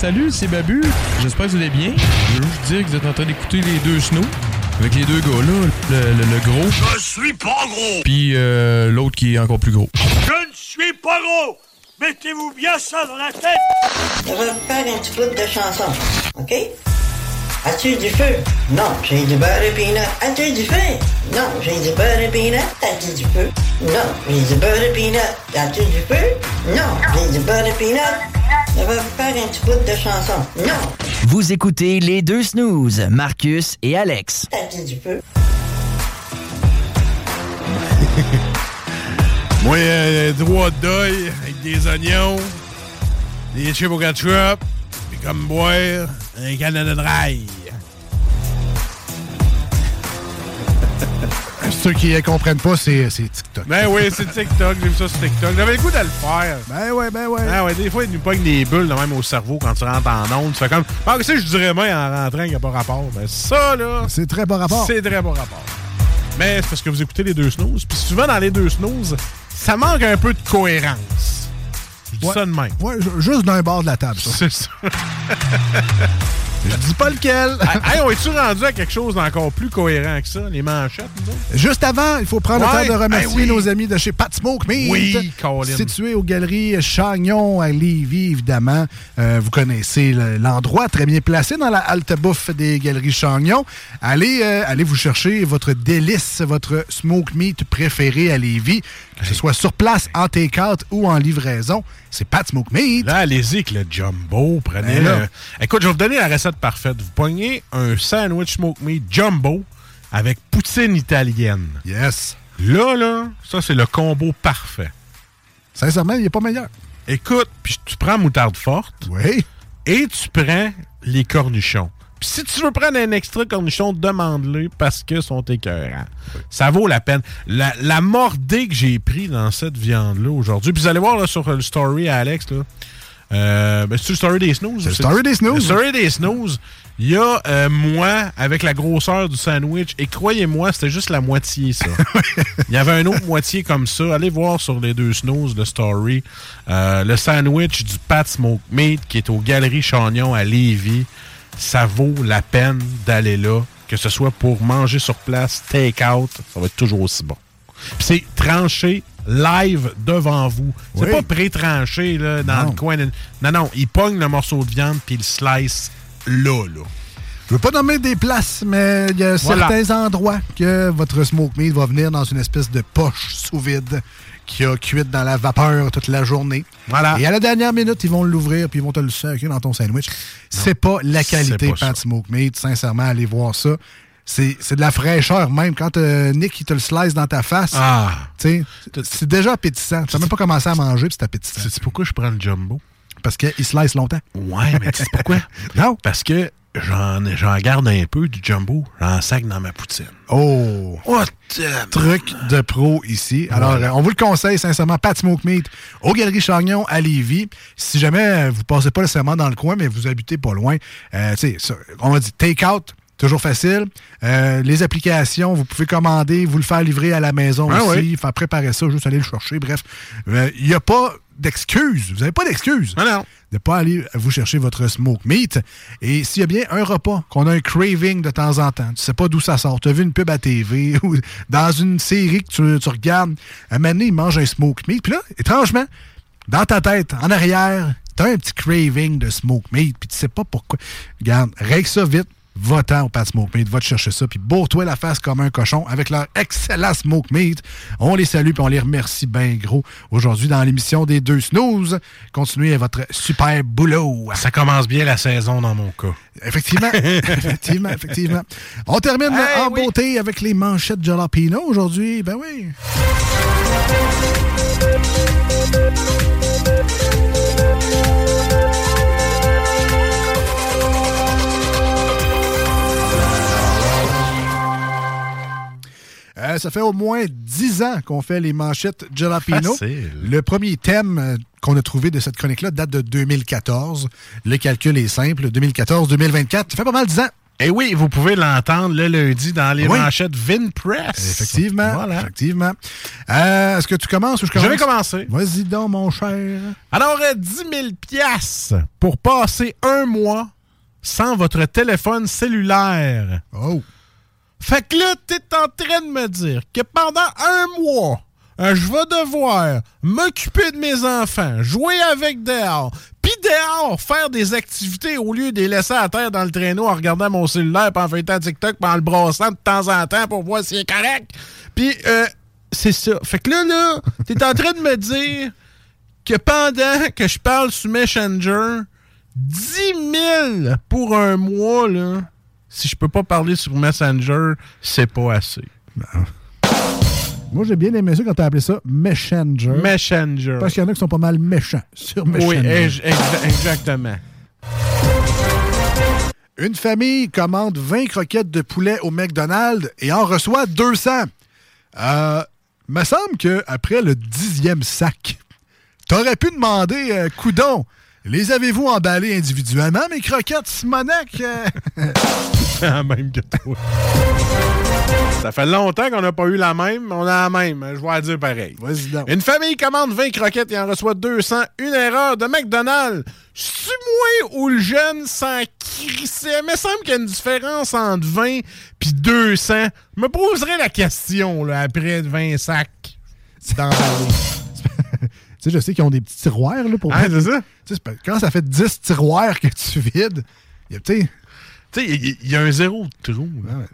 Salut, c'est Babu. J'espère que vous allez bien. Je veux juste dire que vous êtes en train d'écouter les deux snows. Avec les deux gars là, le, le- le gros, Je suis pas gros! puis euh, l'autre qui est encore plus gros. Je ne suis pas gros! Mettez-vous bien ça dans la tête! On va faire un petit bout de chanson, OK? As-tu du feu? Non, j'ai du beurre et peanut. As-tu du feu? Non, j'ai du beurre et peanut. As-tu du feu? Non, j'ai du beurre et peanut. As-tu du feu? Non, j'ai du beurre et peanut. On va faire un petit bout de chanson. Non, Vous écoutez les deux snooze, Marcus et Alex. as-tu du feu? Moi, euh, droit d'œil avec des oignons, des chips au ketchup, puis comme boire un Canada Dry. Ceux qui ne comprennent pas, c'est TikTok. Ben oui, c'est TikTok, j'ai vu ça sur TikTok. J'avais le goût de le faire. Ben ouais, ben ouais. Ouais, des fois, il nous pogne des bulles même au cerveau quand tu rentres en onde. Tu fais comme, ah, que je dirais moi en rentrant qu'il n'y a pas rapport? Ben ça, là. C'est très bon rapport. C'est très bon rapport. Mais c'est parce que vous écoutez les deux snooze. Puis souvent, dans les deux snooze, ça manque un peu de cohérence. Je dis Ouais. ça de même. Ouais, ju- juste d'un bord de la table, ça. C'est ça. Je dis pas lequel. hey, on est-tu rendu à quelque chose d'encore plus cohérent que ça, les manchettes, nous autres? Juste avant, il faut prendre Ouais, le temps de remercier ben oui. nos amis de chez Pat Smoke Meat. Oui, Colin. Situé aux galeries Chagnon à Lévis, évidemment. Euh, vous connaissez le- l'endroit, très bien placé dans la halte bouffe des galeries Chagnon. Allez, euh, allez vous chercher votre délice, votre smoke meat préféré à Lévis, que ce soit sur place, en take-out ou en livraison. C'est Pat Smoke Meat. Là, allez-y avec le jumbo. Prenez Ben. Écoute, je vais vous donner la recette parfaite. Vous pognez un sandwich smoke meat jumbo avec poutine italienne. Yes. Là, là, ça, c'est le combo parfait. Sincèrement, il n'est pas meilleur. Écoute, puis tu prends moutarde forte. Oui. Et tu prends les cornichons. Puis si tu veux prendre un extra cornichon, demande-le parce que sont écœurants. Ça vaut la peine. La, la mordée que j'ai pris dans cette viande-là aujourd'hui, puis vous allez voir là, sur le story à Alex, là, euh, ben, c'est story des snooze? C'est story des snooze. Story des snooze. Il y a euh, moi avec la grosseur du sandwich et croyez-moi, c'était juste la moitié ça. Il y avait un autre moitié comme ça. Allez voir sur les deux snooze le story. Euh, le sandwich du Pat Smoke Meat qui est aux Galeries Chagnon à Lévis. Ça vaut la peine d'aller là, que ce soit pour manger sur place, take-out, ça va être toujours aussi bon. Puis c'est tranché live devant vous. C'est Oui. pas pré-tranché là, dans Non. le coin. de- Non, non, il pogne le morceau de viande puis il slice là, là. Je veux pas nommer des places, mais il y a Voilà. certains endroits que votre smoke meat va venir dans une espèce de poche sous vide qui a cuite dans la vapeur toute la journée. Voilà. Et à la dernière minute, ils vont l'ouvrir puis ils vont te le saquer dans ton sandwich. C'est pas la qualité pas Pat Smoke Meat. Sincèrement, allez voir ça. C'est de la fraîcheur même. Quand euh, Nick il te le slice dans ta face, Ah. c'est déjà appétissant. Tu n'as même pas commencé à manger puis c'est appétissant. C'est pourquoi je prends le jumbo? Parce qu'il slice longtemps. Ouais, mais tu sais pourquoi? non. Parce que j'en garde un peu du jumbo, j'en sac dans ma poutine. Oh! What Truc de pro ici. Alors, euh, on vous le conseille sincèrement, Pat Smoke Meat, aux Galeries Chagnon à Lévis. Si jamais euh, vous passez pas nécessairement dans le coin, mais vous habitez pas loin, euh, tu sais, on va dire take-out, toujours facile. Euh, les applications, vous pouvez commander, vous le faire livrer à la maison Ah aussi, oui. faire préparer ça, juste aller le chercher. Bref, euh, il n'y a pas d'excuses. Vous n'avez pas d'excuses Ah de pas aller vous chercher votre smoke meat. Et s'il y a bien un repas qu'on a un craving de temps en temps, tu sais pas d'où ça sort, tu as vu une pub à TV ou dans une série que tu, tu regardes, un moment donné, il mange un smoke meat. Puis là, étrangement, dans ta tête, en arrière, tu as un petit craving de smoke meat, puis tu sais pas pourquoi. Regarde, règle ça vite. Va-t'en au Pat Smoke Meat, va te chercher ça, puis bourre-toi la face comme un cochon avec leur excellent Smoke Meat. On les salue, puis on les remercie bien gros aujourd'hui dans l'émission des deux snooze. Continuez votre super boulot. Ça commence bien la saison dans mon cas. Effectivement, effectivement, effectivement. On termine Hey, en oui. beauté avec les manchettes Jalapino aujourd'hui. Ben oui. Euh, ça fait au moins 10 ans qu'on fait les manchettes Jalapino. Facile. Le premier thème euh, qu'on a trouvé de cette chronique-là date de 2014. Le calcul est simple. 2014-2024, ça fait pas mal 10 ans. Et oui, vous pouvez l'entendre le lundi dans les Oui. manchettes Vinpress. Effectivement. Voilà. Effectivement. Euh, Est-ce que tu commences ou je Je commence? vais commencer. Vas-y donc, mon cher. Alors, euh, 10 000 piastres pour passer un mois sans votre téléphone cellulaire. Oh. Fait que là, t'es en train de me dire que pendant un mois, euh, je vais devoir m'occuper de mes enfants, jouer avec dehors, puis dehors, faire des activités au lieu de les laisser à terre dans le traîneau en regardant mon cellulaire, puis en faisant TikTok, puis en le brassant de temps en temps pour voir s'il est correct. Puis, euh, c'est ça. Fait que là, là, t'es en train de me dire que pendant que je parle sur Messenger, 10 000 pour un mois, là, si je peux pas parler sur Messenger, c'est pas assez. Moi, j'ai bien aimé ça quand t'as appelé ça Messenger. Messenger. Parce qu'il y en a qui sont pas mal méchants sur Messenger. Oui, ex- ex- exactement. Une famille commande 20 croquettes de poulet au McDonald's et en reçoit 200. Euh, me semble qu'après le dixième sac, t'aurais pu demander, euh, coudon, les avez-vous emballés individuellement, mes croquettes, Simonac? La même que toi. Ça fait longtemps qu'on n'a pas eu la même, mais on a la même. Je vais dire pareil. Vas-y donc. Une famille commande 20 croquettes et en reçoit 200. Une erreur de McDonald's. C'est moi ou le jeune crisser? Il me semble qu'il y a une différence entre 20 et 200. Je me poserai la question là, après 20 sacs. Tu sais, je sais qu'ils ont des petits tiroirs là, pour Ah, c'est ça? Quand ça fait 10 tiroirs que tu vides, il y a peut-être Tu sais, il y, a un zéro de trou. là.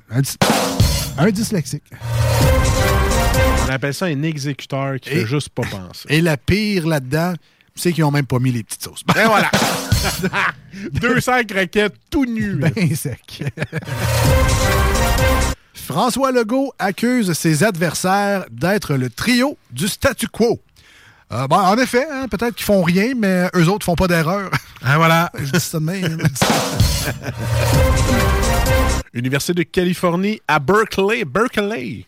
un, dyslexique. On appelle ça un exécuteur qui Et- fait juste pas penser. Et la pire là-dedans, c'est qu'ils ont même pas mis les petites sauces. Et voilà. 200 croquettes tout nues. là. Ben sec. François Legault accuse ses adversaires d'être le trio du statu quo. Euh, bon, en effet, hein, peut-être qu'ils font rien, mais eux autres font pas d'erreur. Ah, voilà. Je dis ça de même. Université de Californie à Berkeley. Berkeley.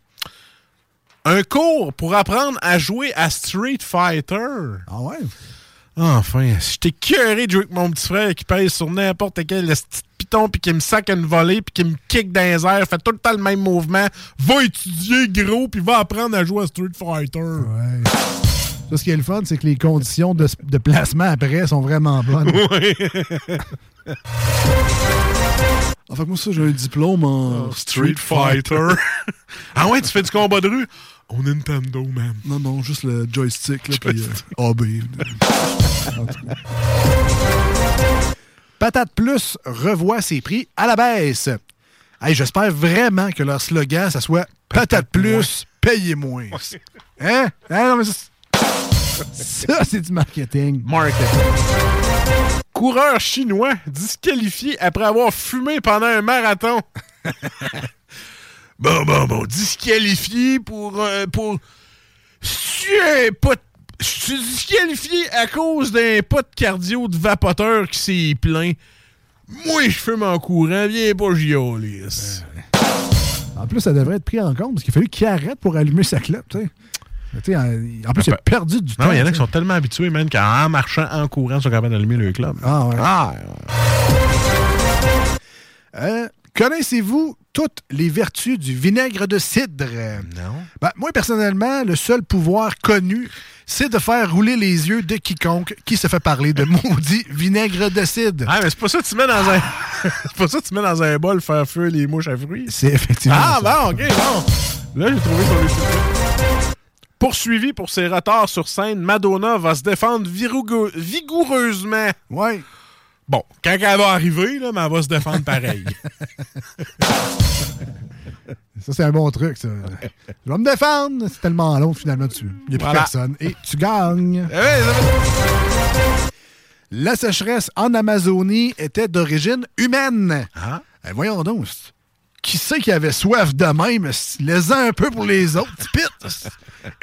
Un cours pour apprendre à jouer à Street Fighter. Ah ouais? Enfin, j'étais curé de jouer avec mon petit frère qui pèse sur n'importe quel petit piton puis qui me sac une volée puis qui me kick dans les airs, fait tout le temps le même mouvement. Va étudier gros puis va apprendre à jouer à Street Fighter. Ouais. Ça, ce qui est le fun, c'est que les conditions de, de placement après sont vraiment bonnes. Oui. En fait, moi, ça, j'ai un diplôme en Street Fighter. ah ouais, tu fais du combat de rue? Au Nintendo, man. Non, non, juste le joystick, là, puis euh, AB. Patate Plus revoit ses prix à la baisse. Hey, J'espère vraiment que leur slogan, ça soit Patate Plus, payez moins. Hein? Hein, non, mais ça, c'est du marketing. Marketing. Coureur chinois disqualifié après avoir fumé pendant un marathon. bon, bon, bon. Disqualifié pour. euh, pour. Pas. Je suis disqualifié à cause d'un pot de cardio de vapoteur qui s'est plein. Moi, je fume en courant, viens pas giauler. En plus, ça devrait être pris en compte parce qu'il a fallu qu'il arrête pour allumer sa clope. tu sais. En, plus, il a perdu du temps. Non, il y en a qui sont tellement habitués, même, qu'en marchant, en courant, ils sont capables d'allumer le club. Ah ouais. Ah, Euh, Connaissez-vous toutes les vertus du vinaigre de cidre? Non. Ben, moi, personnellement, le seul pouvoir connu, c'est de faire rouler les yeux de quiconque qui se fait parler de maudit vinaigre de cidre. Ah, mais c'est pas ça que tu mets dans un. c'est pas ça que tu mets dans un bol faire feu les mouches à fruits? C'est effectivement. Ah, ça. bon, ok, bon. Là, j'ai trouvé son utilité. Poursuivi pour ses retards sur scène, Madonna va se défendre vigoureusement. Ouais. Bon, quand elle va arriver, là, mais elle va se défendre pareil. Ça, c'est un bon truc, ça. Je vais me défendre. C'est tellement long, finalement, tu... il n'y a plus Voilà. personne. Et tu gagnes. Eh La sécheresse en Amazonie était d'origine humaine. Ah. Eh, voyons donc. c'est- Qui sait qui avait soif de même? Laissez un peu pour les autres. Pit!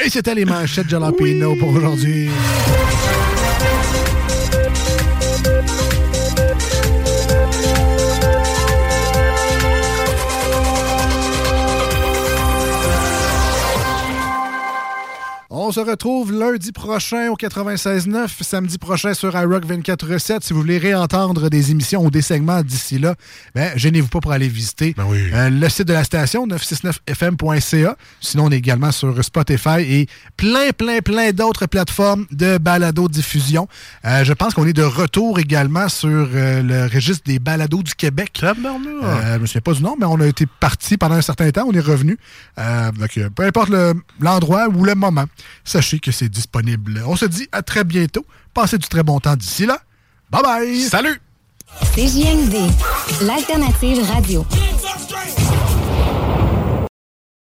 Et c'était les manchettes Jalapeno pour aujourd'hui. On se retrouve lundi prochain au 96.9, samedi prochain sur iRock 24.7. Si vous voulez réentendre des émissions ou des segments d'ici là, ben, gênez-vous pas pour aller visiter euh, le site de la station, 969fm.ca. Sinon, on est également sur Spotify et plein, plein, plein d'autres plateformes de balado-diffusion. Euh, je pense qu'on est de retour également sur euh, le registre des balados du Québec. Je me souviens pas du nom, mais on a été parti pendant un certain temps. On est revenu. Donc, peu importe le- l'endroit ou le moment, sachez que c'est disponible. On se dit à très bientôt. Passez du très bon temps d'ici là. Bye bye. Salut. CJMD, l'alternative radio.